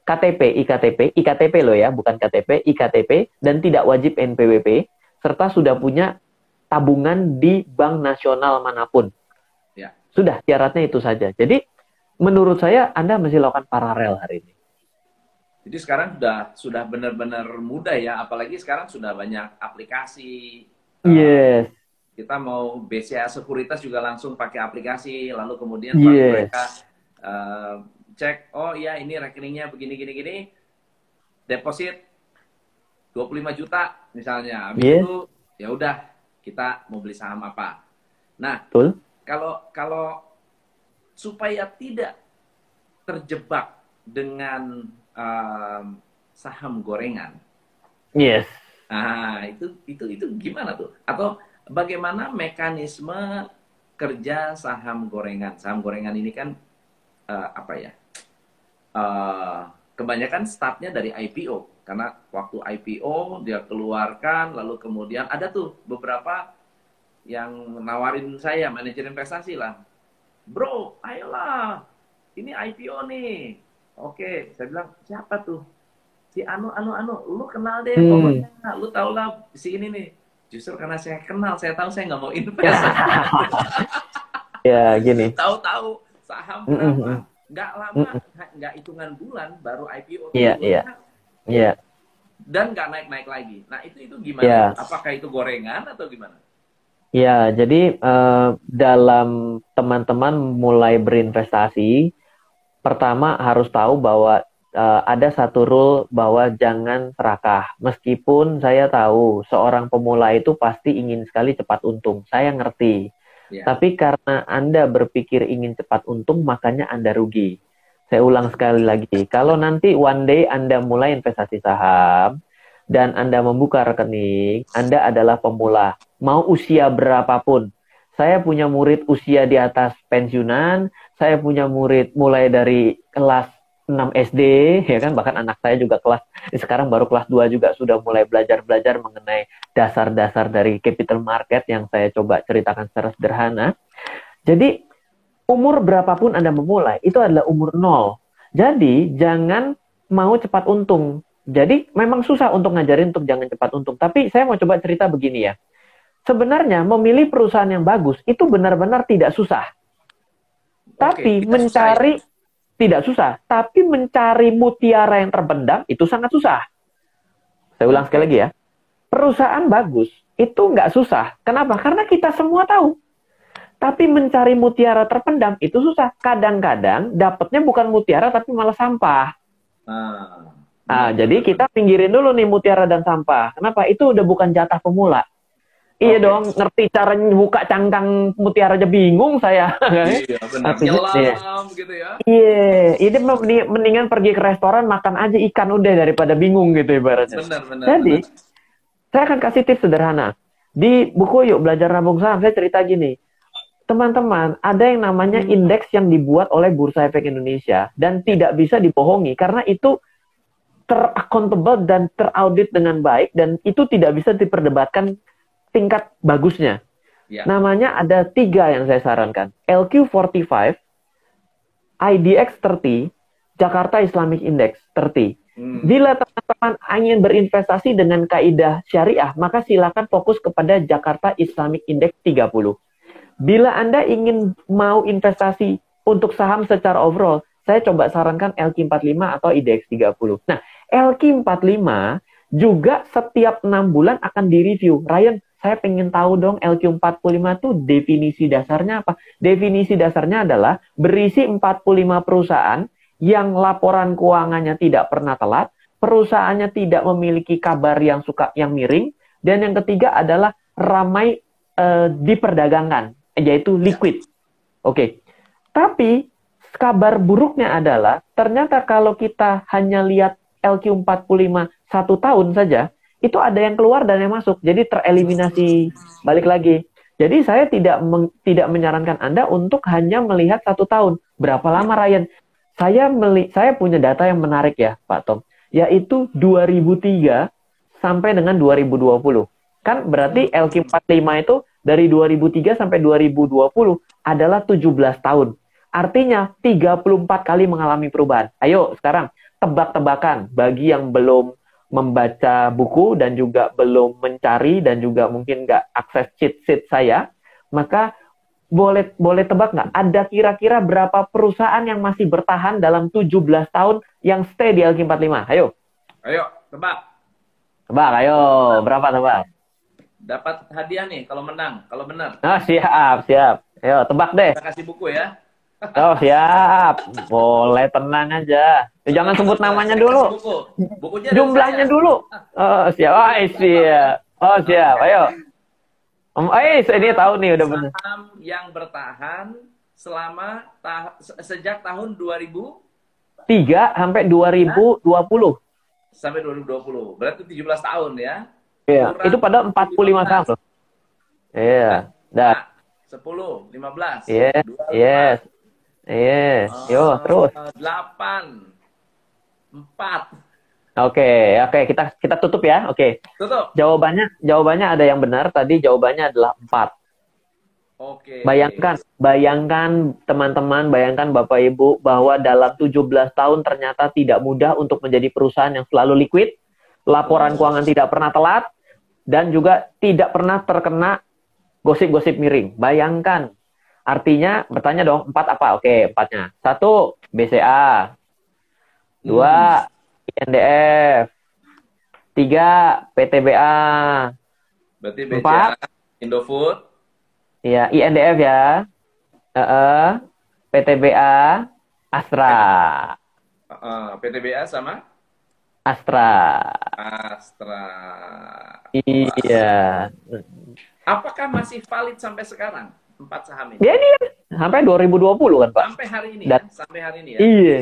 KTP, IKTP, IKTP loh ya, bukan KTP, IKTP, dan tidak wajib NPWP serta sudah punya tabungan di bank nasional mana pun. Ya. Sudah, syaratnya itu saja. Jadi, menurut saya Anda mesti lakukan paralel hari ini. Jadi sekarang sudah sudah benar-benar mudah ya, apalagi sekarang sudah banyak aplikasi. Yes. Uh, kita mau BCA Sekuritas juga langsung pakai aplikasi, lalu kemudian yes. mereka uh, cek, oh ya ini rekeningnya begini gini gini, deposit 25 juta misalnya, habis yes. itu ya udah kita mau beli saham apa. Nah, Betul. kalau kalau supaya tidak terjebak dengan um, saham gorengan. Yes. Nah, itu itu itu gimana tuh? Atau bagaimana mekanisme kerja saham gorengan? Saham gorengan ini kan uh, apa ya? Uh, kebanyakan startnya dari IPO karena waktu IPO dia keluarkan lalu kemudian ada tuh beberapa yang nawarin saya manajer investasi lah bro ayolah ini IPO nih Oke, saya bilang siapa tuh? Si Anu, Anu, Anu, lu kenal deh, hmm. pokoknya lu tau lah si ini nih. Justru karena saya kenal, saya tahu saya nggak mau invest. ya, gini. Tahu-tahu saham berapa? Nggak lama, nggak hitungan bulan baru IPO. Iya, iya. Iya. Dan nggak naik-naik lagi. Nah itu itu gimana? Ya. Apakah itu gorengan atau gimana? Ya, jadi uh, dalam teman-teman mulai berinvestasi, pertama harus tahu bahwa uh, ada satu rule bahwa jangan serakah. Meskipun saya tahu seorang pemula itu pasti ingin sekali cepat untung, saya ngerti. Yeah. Tapi karena Anda berpikir ingin cepat untung, makanya Anda rugi. Saya ulang sekali lagi, kalau nanti one day Anda mulai investasi saham dan Anda membuka rekening, Anda adalah pemula. Mau usia berapapun, saya punya murid usia di atas pensiunan, saya punya murid mulai dari kelas 6 SD, ya kan, bahkan anak saya juga kelas, sekarang baru kelas 2 juga sudah mulai belajar-belajar mengenai dasar-dasar dari capital market yang saya coba ceritakan secara sederhana. Jadi, umur berapapun Anda memulai, itu adalah umur nol. Jadi, jangan mau cepat untung. Jadi, memang susah untuk ngajarin untuk jangan cepat untung. Tapi saya mau coba cerita begini ya sebenarnya memilih perusahaan yang bagus itu benar-benar tidak susah. Oke, tapi mencari susah, ya? tidak susah, tapi mencari mutiara yang terpendam itu sangat susah. Saya ulang sekali lagi ya. Perusahaan bagus itu nggak susah. Kenapa? Karena kita semua tahu. Tapi mencari mutiara terpendam itu susah. Kadang-kadang dapatnya bukan mutiara tapi malah sampah. Ah, nah, jadi kita pinggirin dulu nih mutiara dan sampah. Kenapa? Itu udah bukan jatah pemula Iya okay. dong, ngerti cara buka cangkang mutiara aja bingung saya. Iya, benar. Nyelam iya. gitu ya. Iya, ini mendingan pergi ke restoran makan aja ikan udah daripada bingung gitu ibaratnya. Benar, benar. Jadi, benar. saya akan kasih tips sederhana. Di buku Yuk Belajar Nabung Saham, saya cerita gini. Teman-teman, ada yang namanya hmm. indeks yang dibuat oleh Bursa Efek Indonesia dan tidak bisa dibohongi karena itu teraccountable dan teraudit dengan baik dan itu tidak bisa diperdebatkan tingkat bagusnya. Ya. Namanya ada tiga yang saya sarankan. LQ45, IDX 30, Jakarta Islamic Index 30. Hmm. Bila teman-teman ingin berinvestasi dengan kaidah syariah, maka silakan fokus kepada Jakarta Islamic Index 30. Bila Anda ingin mau investasi untuk saham secara overall, saya coba sarankan LQ45 atau IDX 30. Nah, LQ45 juga setiap enam bulan akan direview. Ryan, saya pengen tahu dong LQ45 itu definisi dasarnya apa? Definisi dasarnya adalah berisi 45 perusahaan yang laporan keuangannya tidak pernah telat, perusahaannya tidak memiliki kabar yang suka yang miring, dan yang ketiga adalah ramai uh, diperdagangkan, yaitu liquid. Oke. Okay. Tapi kabar buruknya adalah ternyata kalau kita hanya lihat LQ45 satu tahun saja, itu ada yang keluar dan yang masuk. Jadi tereliminasi. Balik lagi. Jadi saya tidak meng, tidak menyarankan Anda untuk hanya melihat satu tahun. Berapa lama Ryan? Saya meli, saya punya data yang menarik ya, Pak Tom. Yaitu 2003 sampai dengan 2020. Kan berarti LQ45 itu dari 2003 sampai 2020 adalah 17 tahun. Artinya 34 kali mengalami perubahan. Ayo sekarang tebak-tebakan bagi yang belum membaca buku dan juga belum mencari dan juga mungkin nggak akses cheat sheet saya, maka boleh boleh tebak nggak ada kira-kira berapa perusahaan yang masih bertahan dalam 17 tahun yang stay di LQ45? Ayo. Ayo, tebak. Tebak, ayo. Berapa tebak? Dapat hadiah nih kalau menang, kalau benar. Ah, siap, siap. Ayo, tebak deh. Kita kasih buku ya. Oh, siap. Boleh tenang aja. Eh, jangan sebut namanya dulu. Buku. Bukunya Jumlahnya dulu. Oh, siap. Oh, siap. Oh, siap. Ayo. Om eh ini tahu nih udah benar. Saham yang bertahan selama ta sejak tahun 2000 3 sampai 2020. Sampai 2020. Berarti 17 tahun ya. Iya, itu pada 45 saham loh. Iya. Dah. 10, 15. Yes. Yes. Yes. Yo, terus. 8. 4. Oke, oke kita kita tutup ya. Oke. Tutup. Jawabannya jawabannya ada yang benar. Tadi jawabannya adalah empat. Oke. Bayangkan, bayangkan teman-teman, bayangkan Bapak Ibu bahwa dalam 17 tahun ternyata tidak mudah untuk menjadi perusahaan yang selalu liquid, laporan keuangan tidak pernah telat, dan juga tidak pernah terkena gosip-gosip miring. Bayangkan. Artinya bertanya dong, empat apa? Oke, empatnya. Satu, BCA. Dua, hmm INDF. Tiga, PTBA. Berarti BCA, Empat, Indofood. Iya, INDF ya. Uh, uh, PTBA, Astra. Uh, PTBA sama? Astra. Astra. Iya. Apakah masih valid sampai sekarang empat saham ini? Jadi sampai 2020 kan Pak? Sampai hari ini Dan, ya? Sampai hari ini ya? Iya.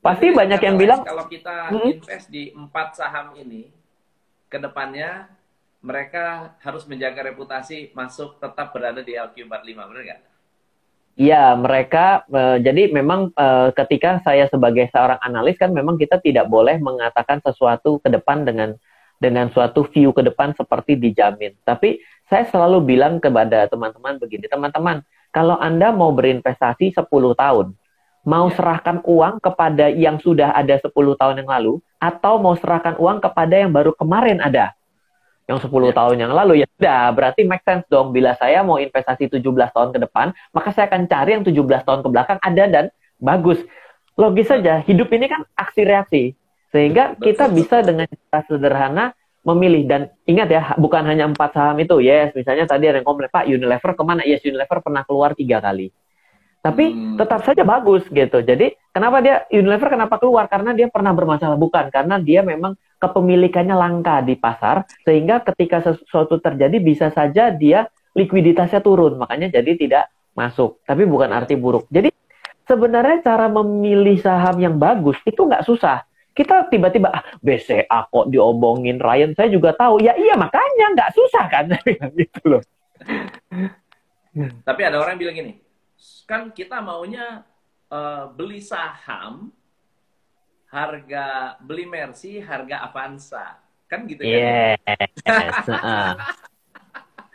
Pasti Jadi, banyak yang bilang kalau kita hmm? invest di empat saham ini, ke depannya mereka harus menjaga reputasi masuk tetap berada di LQ45, benar nggak? Iya, mereka uh, jadi memang uh, ketika saya sebagai seorang analis kan memang kita tidak boleh mengatakan sesuatu ke depan dengan dengan suatu view ke depan seperti dijamin. Tapi saya selalu bilang kepada teman-teman begini, teman-teman, kalau Anda mau berinvestasi 10 tahun, mau ya. serahkan uang kepada yang sudah ada 10 tahun yang lalu atau mau serahkan uang kepada yang baru kemarin ada yang 10 ya. tahun yang lalu. Ya sudah berarti make sense dong. Bila saya mau investasi 17 tahun ke depan maka saya akan cari yang 17 tahun ke belakang ada dan bagus. Logis saja hidup ini kan aksi reaksi. Sehingga kita bisa dengan cara sederhana memilih. Dan ingat ya bukan hanya empat saham itu. Yes misalnya tadi ada yang komplain Pak Unilever ke mana? Yes Unilever pernah keluar tiga kali. Tapi hmm. tetap saja bagus gitu. Jadi kenapa dia Unilever kenapa keluar? Karena dia pernah bermasalah. Bukan karena dia memang kepemilikannya langka di pasar sehingga ketika sesuatu terjadi bisa saja dia likuiditasnya turun makanya jadi tidak masuk. Tapi bukan arti buruk. Jadi sebenarnya cara memilih saham yang bagus itu nggak susah. Kita tiba-tiba ah, BCA kok diomongin Ryan saya juga tahu. Ya iya makanya nggak susah kan gitu loh. Tapi ada orang bilang gini, kan kita maunya uh, beli saham harga beli Mercy harga Avanza kan gitu yes. kan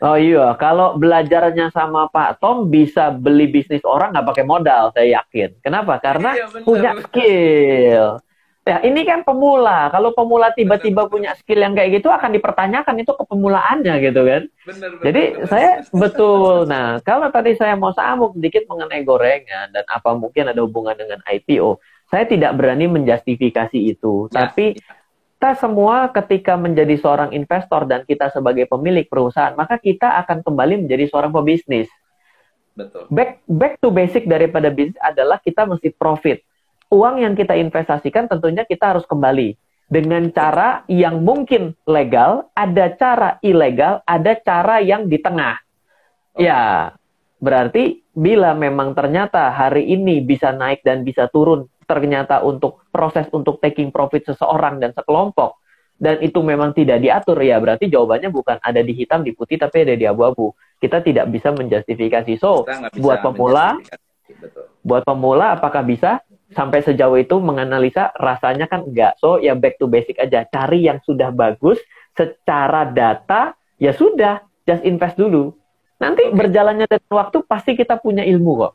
Oh iya, kalau belajarnya sama Pak Tom bisa beli bisnis orang nggak pakai modal, saya yakin. Kenapa? Karena iya, punya skill. Ya, ini kan pemula. Kalau pemula tiba-tiba punya skill yang kayak gitu akan dipertanyakan itu kepemulaannya gitu kan. Bener, bener, Jadi bener, saya betul. Nah, kalau tadi saya mau sambung sedikit mengenai gorengan dan apa mungkin ada hubungan dengan IPO, saya tidak berani menjustifikasi itu. Ya, Tapi kita semua ketika menjadi seorang investor dan kita sebagai pemilik perusahaan, maka kita akan kembali menjadi seorang pebisnis. Betul. Back back to basic daripada bisnis adalah kita mesti profit uang yang kita investasikan tentunya kita harus kembali dengan cara yang mungkin legal, ada cara ilegal, ada cara yang di tengah. Okay. Ya, berarti bila memang ternyata hari ini bisa naik dan bisa turun, ternyata untuk proses untuk taking profit seseorang dan sekelompok, dan itu memang tidak diatur, ya berarti jawabannya bukan ada di hitam, di putih, tapi ada di abu-abu. Kita tidak bisa menjustifikasi. So, buat pemula, buat pemula apakah bisa? sampai sejauh itu menganalisa rasanya kan enggak. So ya back to basic aja, cari yang sudah bagus secara data, ya sudah, just invest dulu. Nanti okay. berjalannya dengan waktu pasti kita punya ilmu kok.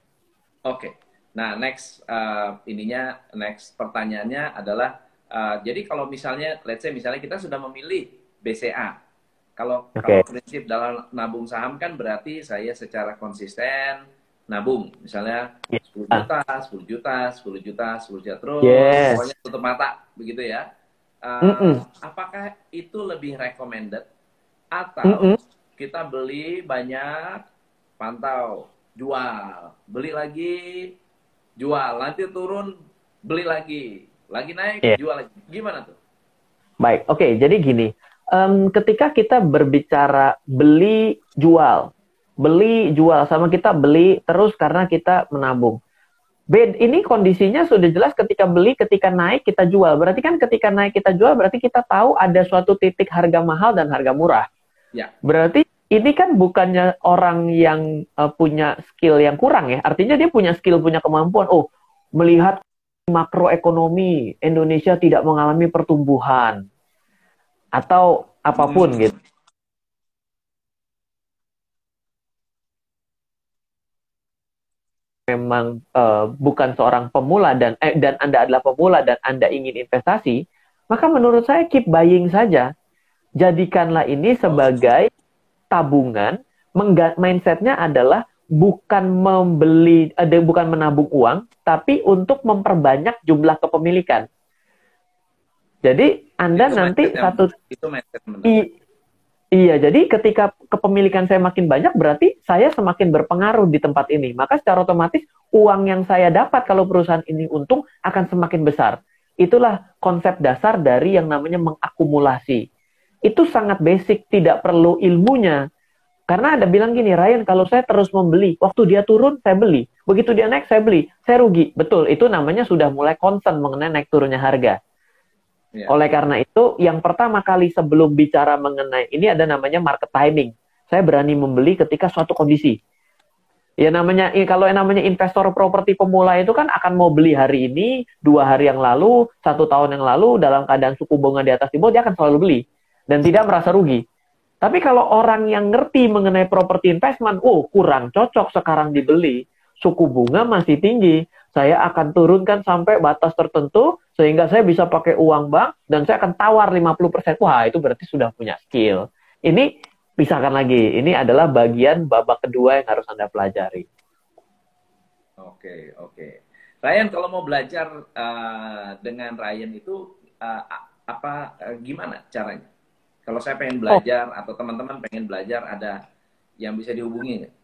Oke. Okay. Nah, next uh, ininya next pertanyaannya adalah Uh, jadi kalau misalnya, let's say misalnya kita sudah memilih BCA, kalau okay. kalau prinsip dalam nabung saham kan berarti saya secara konsisten nabung, misalnya yeah. 10 juta, 10 juta, 10 juta, 10 juta terus, yes. pokoknya tutup mata, begitu ya. Uh, mm -mm. Apakah itu lebih recommended atau mm -mm. kita beli banyak, pantau, jual, beli lagi, jual, nanti turun, beli lagi, lagi naik, yeah. jual lagi. Gimana tuh? Baik, oke. Okay, jadi gini, um, ketika kita berbicara beli, jual, beli, jual, sama kita beli terus karena kita menabung. Bed, ini kondisinya sudah jelas ketika beli, ketika naik kita jual. Berarti kan ketika naik kita jual, berarti kita tahu ada suatu titik harga mahal dan harga murah. Ya. Berarti ini kan bukannya orang yang uh, punya skill yang kurang ya. Artinya dia punya skill, punya kemampuan. Oh, melihat makroekonomi Indonesia tidak mengalami pertumbuhan atau apa pun hmm. gitu. memang uh, bukan seorang pemula dan eh, dan Anda adalah pemula dan Anda ingin investasi, maka menurut saya keep buying saja. Jadikanlah ini sebagai tabungan. Mindsetnya adalah bukan membeli, ada eh, bukan menabung uang, tapi untuk memperbanyak jumlah kepemilikan. Jadi Anda itu nanti satu itu Iya, jadi ketika kepemilikan saya makin banyak, berarti saya semakin berpengaruh di tempat ini. Maka secara otomatis uang yang saya dapat kalau perusahaan ini untung akan semakin besar. Itulah konsep dasar dari yang namanya mengakumulasi. Itu sangat basic, tidak perlu ilmunya. Karena ada bilang gini, Ryan, kalau saya terus membeli, waktu dia turun, saya beli. Begitu dia naik, saya beli. Saya rugi. Betul, itu namanya sudah mulai concern mengenai naik turunnya harga. Yeah. Oleh karena itu, yang pertama kali sebelum bicara mengenai ini ada namanya market timing. Saya berani membeli ketika suatu kondisi. Ya namanya kalau yang namanya investor properti pemula itu kan akan mau beli hari ini, dua hari yang lalu, satu tahun yang lalu dalam keadaan suku bunga di atas di bawah dia akan selalu beli dan tidak merasa rugi. Tapi kalau orang yang ngerti mengenai properti investment, oh kurang cocok sekarang dibeli, suku bunga masih tinggi, saya akan turunkan sampai batas tertentu sehingga saya bisa pakai uang bank dan saya akan tawar 50%. Wah, itu berarti sudah punya skill. Ini pisahkan lagi. Ini adalah bagian babak kedua yang harus Anda pelajari. Oke, oke. Ryan, kalau mau belajar uh, dengan Ryan itu uh, apa uh, gimana caranya? Kalau saya pengen belajar oh. atau teman-teman pengen belajar ada yang bisa dihubungi nggak?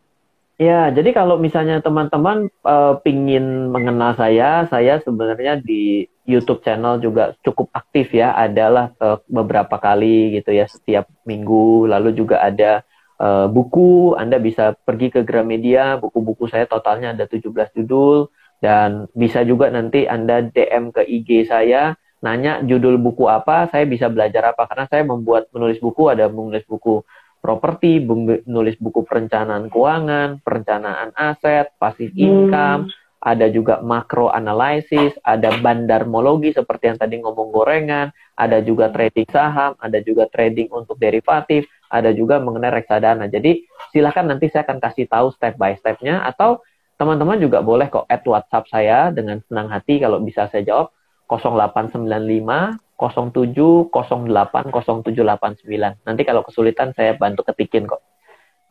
Ya, jadi kalau misalnya teman-teman uh, pingin mengenal saya, saya sebenarnya di YouTube channel juga cukup aktif ya, adalah uh, beberapa kali gitu ya setiap minggu. Lalu juga ada uh, buku, Anda bisa pergi ke Gramedia, buku-buku saya totalnya ada 17 judul dan bisa juga nanti Anda DM ke IG saya, nanya judul buku apa, saya bisa belajar apa karena saya membuat menulis buku, ada menulis buku properti, nulis buku perencanaan keuangan, perencanaan aset, passive hmm. income, hmm. ada juga makro analisis, ada bandarmologi seperti yang tadi ngomong gorengan, ada juga trading saham, ada juga trading untuk derivatif, ada juga mengenai reksadana. Jadi silahkan nanti saya akan kasih tahu step by stepnya atau teman-teman juga boleh kok add WhatsApp saya dengan senang hati kalau bisa saya jawab 0895 07 08 0789. Nanti kalau kesulitan saya bantu ketikin kok.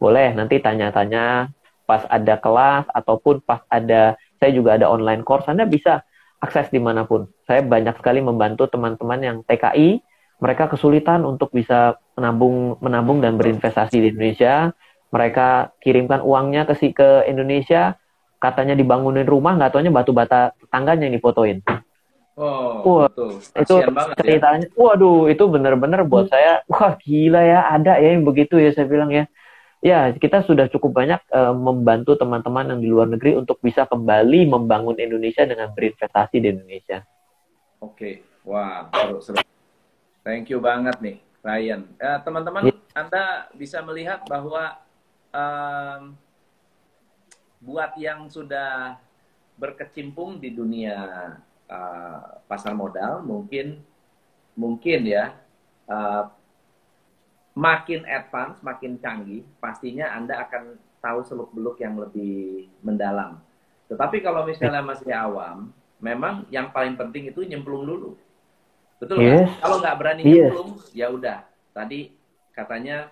Boleh nanti tanya-tanya pas ada kelas ataupun pas ada saya juga ada online course Anda bisa akses di mana pun. Saya banyak sekali membantu teman-teman yang TKI mereka kesulitan untuk bisa menabung menabung dan berinvestasi di Indonesia. Mereka kirimkan uangnya ke ke Indonesia, katanya dibangunin rumah, nggak taunya batu bata tetangganya yang difotoin. Oh, wah, betul. itu banget ya. ceritanya. Ya. Waduh, itu benar-benar buat hmm. saya, wah gila ya, ada ya yang begitu ya saya bilang ya. Ya, kita sudah cukup banyak uh, membantu teman-teman yang di luar negeri untuk bisa kembali membangun Indonesia dengan berinvestasi di Indonesia. Oke, wah seru seru. Thank you banget nih, Ryan. Uh, teman-teman, ya. Anda bisa melihat bahwa um, buat yang sudah berkecimpung di dunia uh, pasar modal mungkin mungkin ya uh, makin advance, makin canggih, pastinya Anda akan tahu seluk-beluk yang lebih mendalam. Tetapi kalau misalnya masih awam, memang yang paling penting itu nyemplung dulu. Betul yes. Kalau nggak berani yes. nyemplung, ya udah. Tadi katanya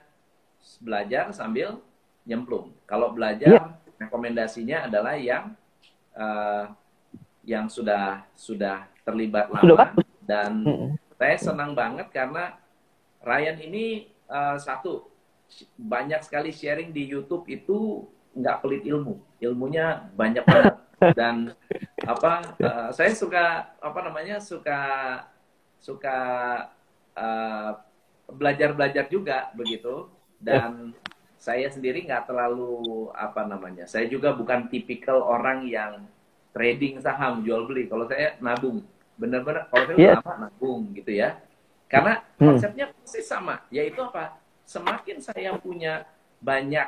belajar sambil nyemplung. Kalau belajar, yeah. rekomendasinya adalah yang uh, yang sudah sudah terlibat lama sudah dan mm-hmm. saya senang banget karena Ryan ini uh, satu banyak sekali sharing di YouTube itu nggak pelit ilmu, ilmunya banyak banget. Dan apa uh, saya suka apa namanya suka suka uh, belajar belajar juga begitu. Dan saya sendiri nggak terlalu apa namanya saya juga bukan tipikal orang yang trading saham jual beli. Kalau saya nabung, benar-benar kalau saya yeah. lama nabung gitu ya. Karena hmm. konsepnya pasti sama, yaitu apa? Semakin saya punya banyak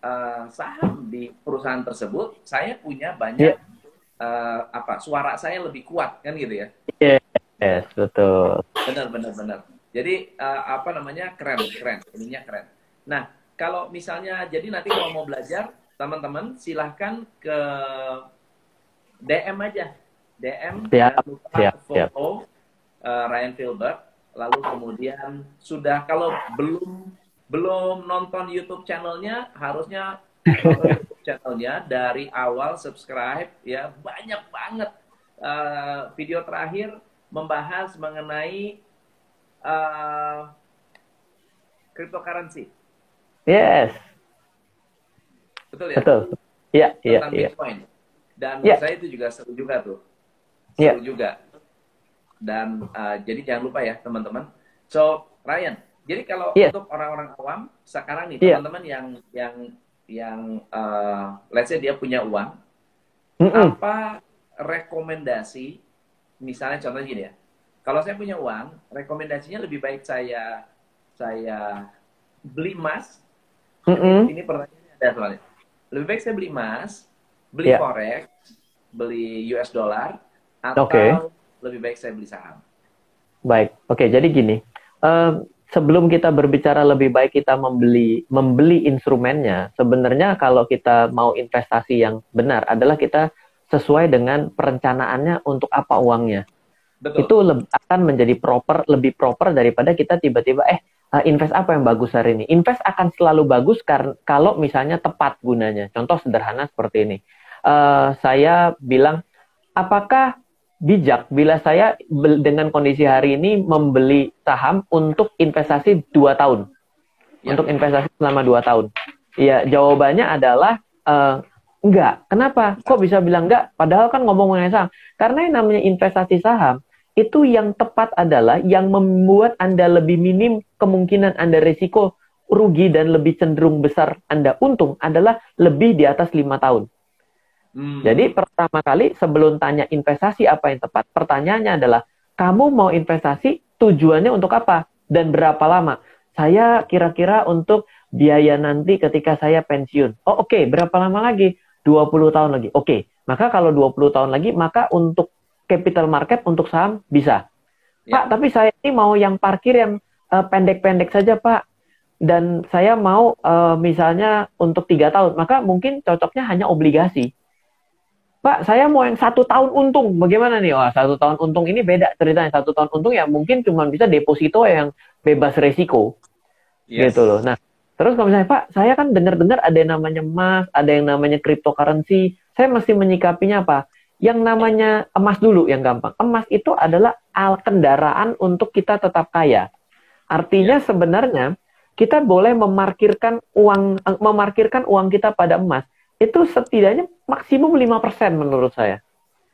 uh, saham di perusahaan tersebut, saya punya banyak yeah. Iya. uh, apa? Suara saya lebih kuat kan gitu ya? Yes, betul. Benar, benar, benar. Jadi uh, apa namanya keren, keren, ininya keren. Nah, kalau misalnya jadi nanti kalau mau belajar, teman-teman silahkan ke DM aja. DM siap, lupa siap, foto siap. Uh, Ryan Filbert. Lalu kemudian sudah kalau belum belum nonton YouTube channelnya harusnya YouTube channelnya dari awal subscribe ya banyak banget uh, video terakhir membahas mengenai uh, cryptocurrency. Yes. Betul ya? Betul. Iya, iya, iya. Bitcoin. Dan yeah. saya itu juga seru juga tuh. Ya. Seru yeah. juga. Dan uh, jadi jangan lupa ya teman-teman. So Ryan, jadi kalau yeah. untuk orang-orang awam sekarang nih yeah. teman-teman yang yang yang uh, let's say dia punya uang, mm -mm. apa rekomendasi misalnya contohnya gini ya. Kalau saya punya uang, rekomendasinya lebih baik saya saya beli emas. Mm -mm. Ini pertanyaannya ada soalnya. Lebih baik saya beli emas beli yeah. forex, beli US dollar, atau okay. lebih baik saya beli saham? Baik, oke. Okay, jadi gini, uh, sebelum kita berbicara lebih baik kita membeli membeli instrumennya, sebenarnya kalau kita mau investasi yang benar adalah kita sesuai dengan perencanaannya untuk apa uangnya. Betul. Itu akan menjadi proper, lebih proper daripada kita tiba-tiba eh uh, invest apa yang bagus hari ini. Invest akan selalu bagus karena kalau misalnya tepat gunanya. Contoh sederhana seperti ini uh, saya bilang, apakah bijak bila saya dengan kondisi hari ini membeli saham untuk investasi dua tahun, ya. untuk investasi selama dua tahun? Ya jawabannya adalah uh, enggak. Kenapa? Kok bisa bilang enggak? Padahal kan ngomong mengenai saham. Karena yang namanya investasi saham itu yang tepat adalah yang membuat Anda lebih minim kemungkinan Anda risiko rugi dan lebih cenderung besar Anda untung adalah lebih di atas lima tahun. Hmm. Jadi pertama kali sebelum tanya investasi apa yang tepat, pertanyaannya adalah kamu mau investasi tujuannya untuk apa dan berapa lama? Saya kira-kira untuk biaya nanti ketika saya pensiun. Oh oke, okay. berapa lama lagi? 20 tahun lagi. Oke, okay. maka kalau 20 tahun lagi, maka untuk capital market, untuk saham bisa. Ya. Pak, tapi saya ini mau yang parkir yang eh, pendek-pendek uh, saja Pak. Dan saya mau uh, misalnya untuk tiga tahun, maka mungkin cocoknya hanya obligasi. Pak, saya mau yang satu tahun untung. Bagaimana nih? Wah, satu tahun untung ini beda ceritanya. Satu tahun untung ya mungkin cuma bisa deposito yang bebas resiko. Yes. Gitu loh. Nah, terus kalau misalnya Pak, saya kan dengar-dengar ada yang namanya emas, ada yang namanya cryptocurrency. Saya mesti menyikapinya apa? Yang namanya emas dulu yang gampang. Emas itu adalah al kendaraan untuk kita tetap kaya. Artinya yes. sebenarnya kita boleh memarkirkan uang eh, memarkirkan uang kita pada emas itu setidaknya maksimum 5% menurut saya.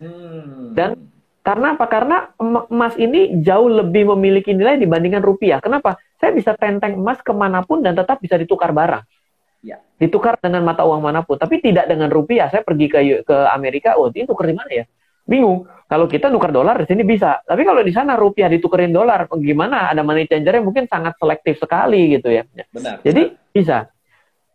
Hmm. Dan karena apa? Karena emas ini jauh lebih memiliki nilai dibandingkan rupiah. Kenapa? Saya bisa tenteng emas ke mana pun dan tetap bisa ditukar barang. Ya. Ditukar dengan mata uang mana pun. Tapi tidak dengan rupiah. Saya pergi ke ke Amerika, oh ini tukar di mana ya? Bingung. Kalau kita tukar dolar di sini bisa. Tapi kalau di sana rupiah ditukerin dolar, gimana? Ada money changer mungkin sangat selektif sekali gitu ya. Benar. Jadi benar. bisa.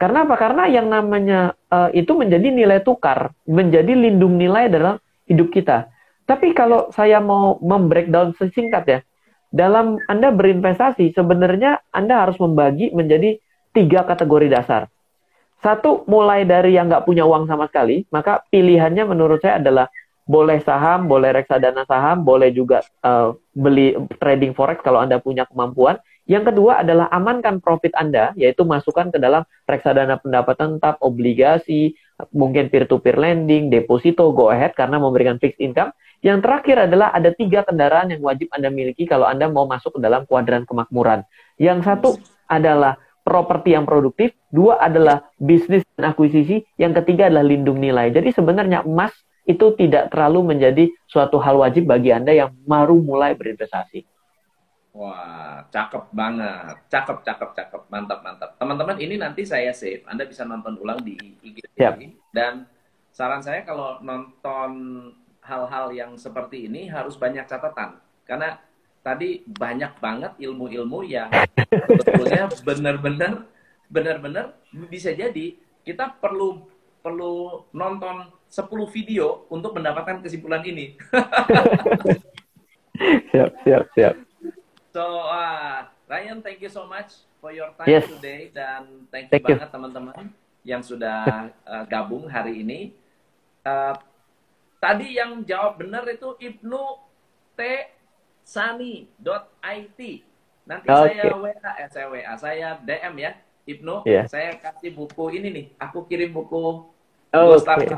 Karena apa? Karena yang namanya uh, itu menjadi nilai tukar, menjadi lindung nilai dalam hidup kita. Tapi kalau saya mau membreakdown sesingkat ya, dalam Anda berinvestasi, sebenarnya Anda harus membagi menjadi tiga kategori dasar. Satu, mulai dari yang nggak punya uang sama sekali, maka pilihannya menurut saya adalah boleh saham, boleh reksadana saham, boleh juga uh, beli trading forex kalau Anda punya kemampuan. Yang kedua adalah amankan profit Anda, yaitu masukkan ke dalam reksadana pendapatan tetap, obligasi, mungkin peer-to-peer lending, deposito, go ahead karena memberikan fixed income. Yang terakhir adalah ada tiga kendaraan yang wajib Anda miliki kalau Anda mau masuk ke dalam kuadran kemakmuran. Yang satu adalah properti yang produktif, dua adalah bisnis dan akuisisi, yang ketiga adalah lindung nilai. Jadi sebenarnya emas itu tidak terlalu menjadi suatu hal wajib bagi Anda yang baru mulai berinvestasi. Wah, cakep banget. Cakep, cakep, cakep. Mantap, mantap. Teman-teman, ini nanti saya save. Anda bisa nonton ulang di IGTV. Yep. Dan saran saya kalau nonton hal-hal yang seperti ini harus banyak catatan. Karena tadi banyak banget ilmu-ilmu yang sebetulnya benar-benar benar-benar bisa jadi kita perlu perlu nonton 10 video untuk mendapatkan kesimpulan ini. siap, siap, siap. So, uh, Ryan, thank you so much for your time yes. today dan thank you thank banget teman-teman yang sudah uh, gabung hari ini. Uh, tadi yang jawab benar itu Ibnu T Sani.it. Nanti okay. saya WA, eh, saya WA, saya DM ya, Ibnu. Yeah. Saya kasih buku ini nih. Aku kirim buku oh, okay.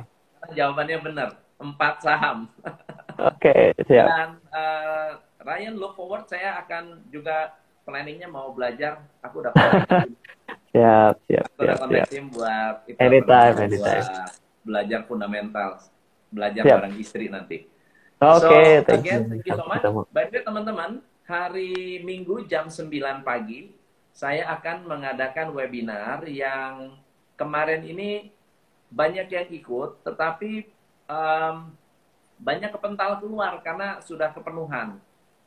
Jawabannya benar, empat saham. Oke, okay, siap. Dan uh, Ryan look forward saya akan juga planningnya mau belajar. Aku udah siap, siap, Aku udah siap. buat itu anytime, anytime. belajar fundamental, belajar siap. bareng istri nanti. Oke, okay, so, thank again, you. thank you so much. By the way, teman-teman, hari Minggu jam 9 pagi saya akan mengadakan webinar yang kemarin ini banyak yang ikut, tetapi um, banyak kepental keluar karena sudah kepenuhan.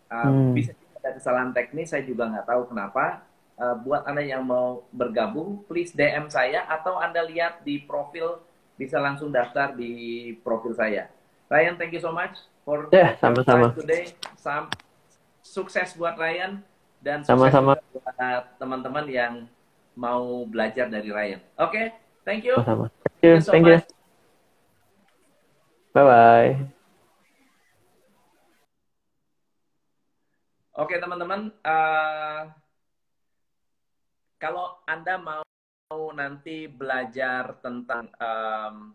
Uh, hmm. Bisa ada kesalahan teknis, saya juga nggak tahu kenapa. Uh, buat anda yang mau bergabung, please DM saya atau anda lihat di profil bisa langsung daftar di profil saya. Ryan, thank you so much for yeah, sama-sama today. Sam, sukses buat Ryan dan sama-sama buat teman-teman yang mau belajar dari Ryan. Oke, okay, thank you. Sama-sama. Thank you. Thank you. So thank you. Bye bye. Oke teman-teman, uh, kalau Anda mau nanti belajar tentang um,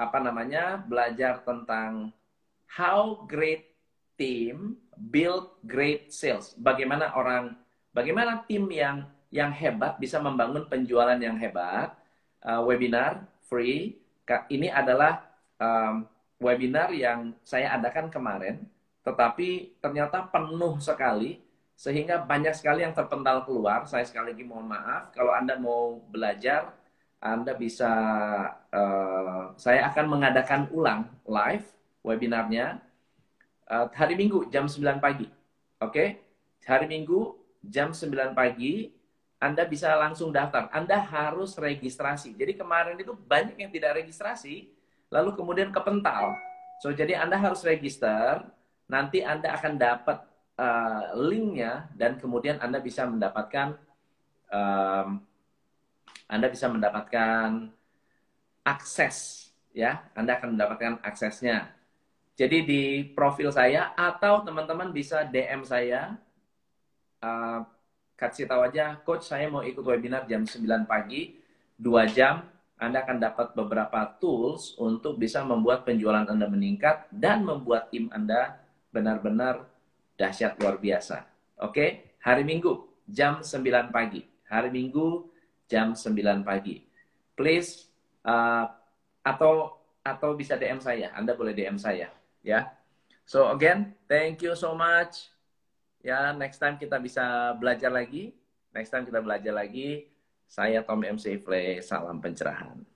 apa namanya, belajar tentang how great team build great sales. Bagaimana orang, bagaimana tim yang yang hebat bisa membangun penjualan yang hebat. Uh, webinar free. Ini adalah um, webinar yang saya adakan kemarin tetapi ternyata penuh sekali sehingga banyak sekali yang terpental keluar. Saya sekali lagi mohon maaf. Kalau Anda mau belajar, Anda bisa, uh, saya akan mengadakan ulang live webinarnya uh, hari Minggu jam 9 pagi. Oke? Okay? Hari Minggu jam 9 pagi, Anda bisa langsung daftar. Anda harus registrasi. Jadi kemarin itu banyak yang tidak registrasi, lalu kemudian kepental. So, jadi Anda harus register, nanti Anda akan dapat uh, linknya dan kemudian Anda bisa mendapatkan um, Anda bisa mendapatkan akses ya. Anda akan mendapatkan aksesnya. Jadi di profil saya atau teman-teman bisa DM saya uh, kasih tahu aja coach saya mau ikut webinar jam 9 pagi 2 jam. Anda akan dapat beberapa tools untuk bisa membuat penjualan Anda meningkat dan membuat tim Anda benar-benar dahsyat luar biasa. Oke, hari Minggu jam 9 pagi. Hari Minggu jam 9 pagi. Please uh, atau atau bisa DM saya. Anda boleh DM saya, ya. So again, thank you so much. Ya, next time kita bisa belajar lagi. Next time kita belajar lagi. Saya Tom MC Play, salam pencerahan.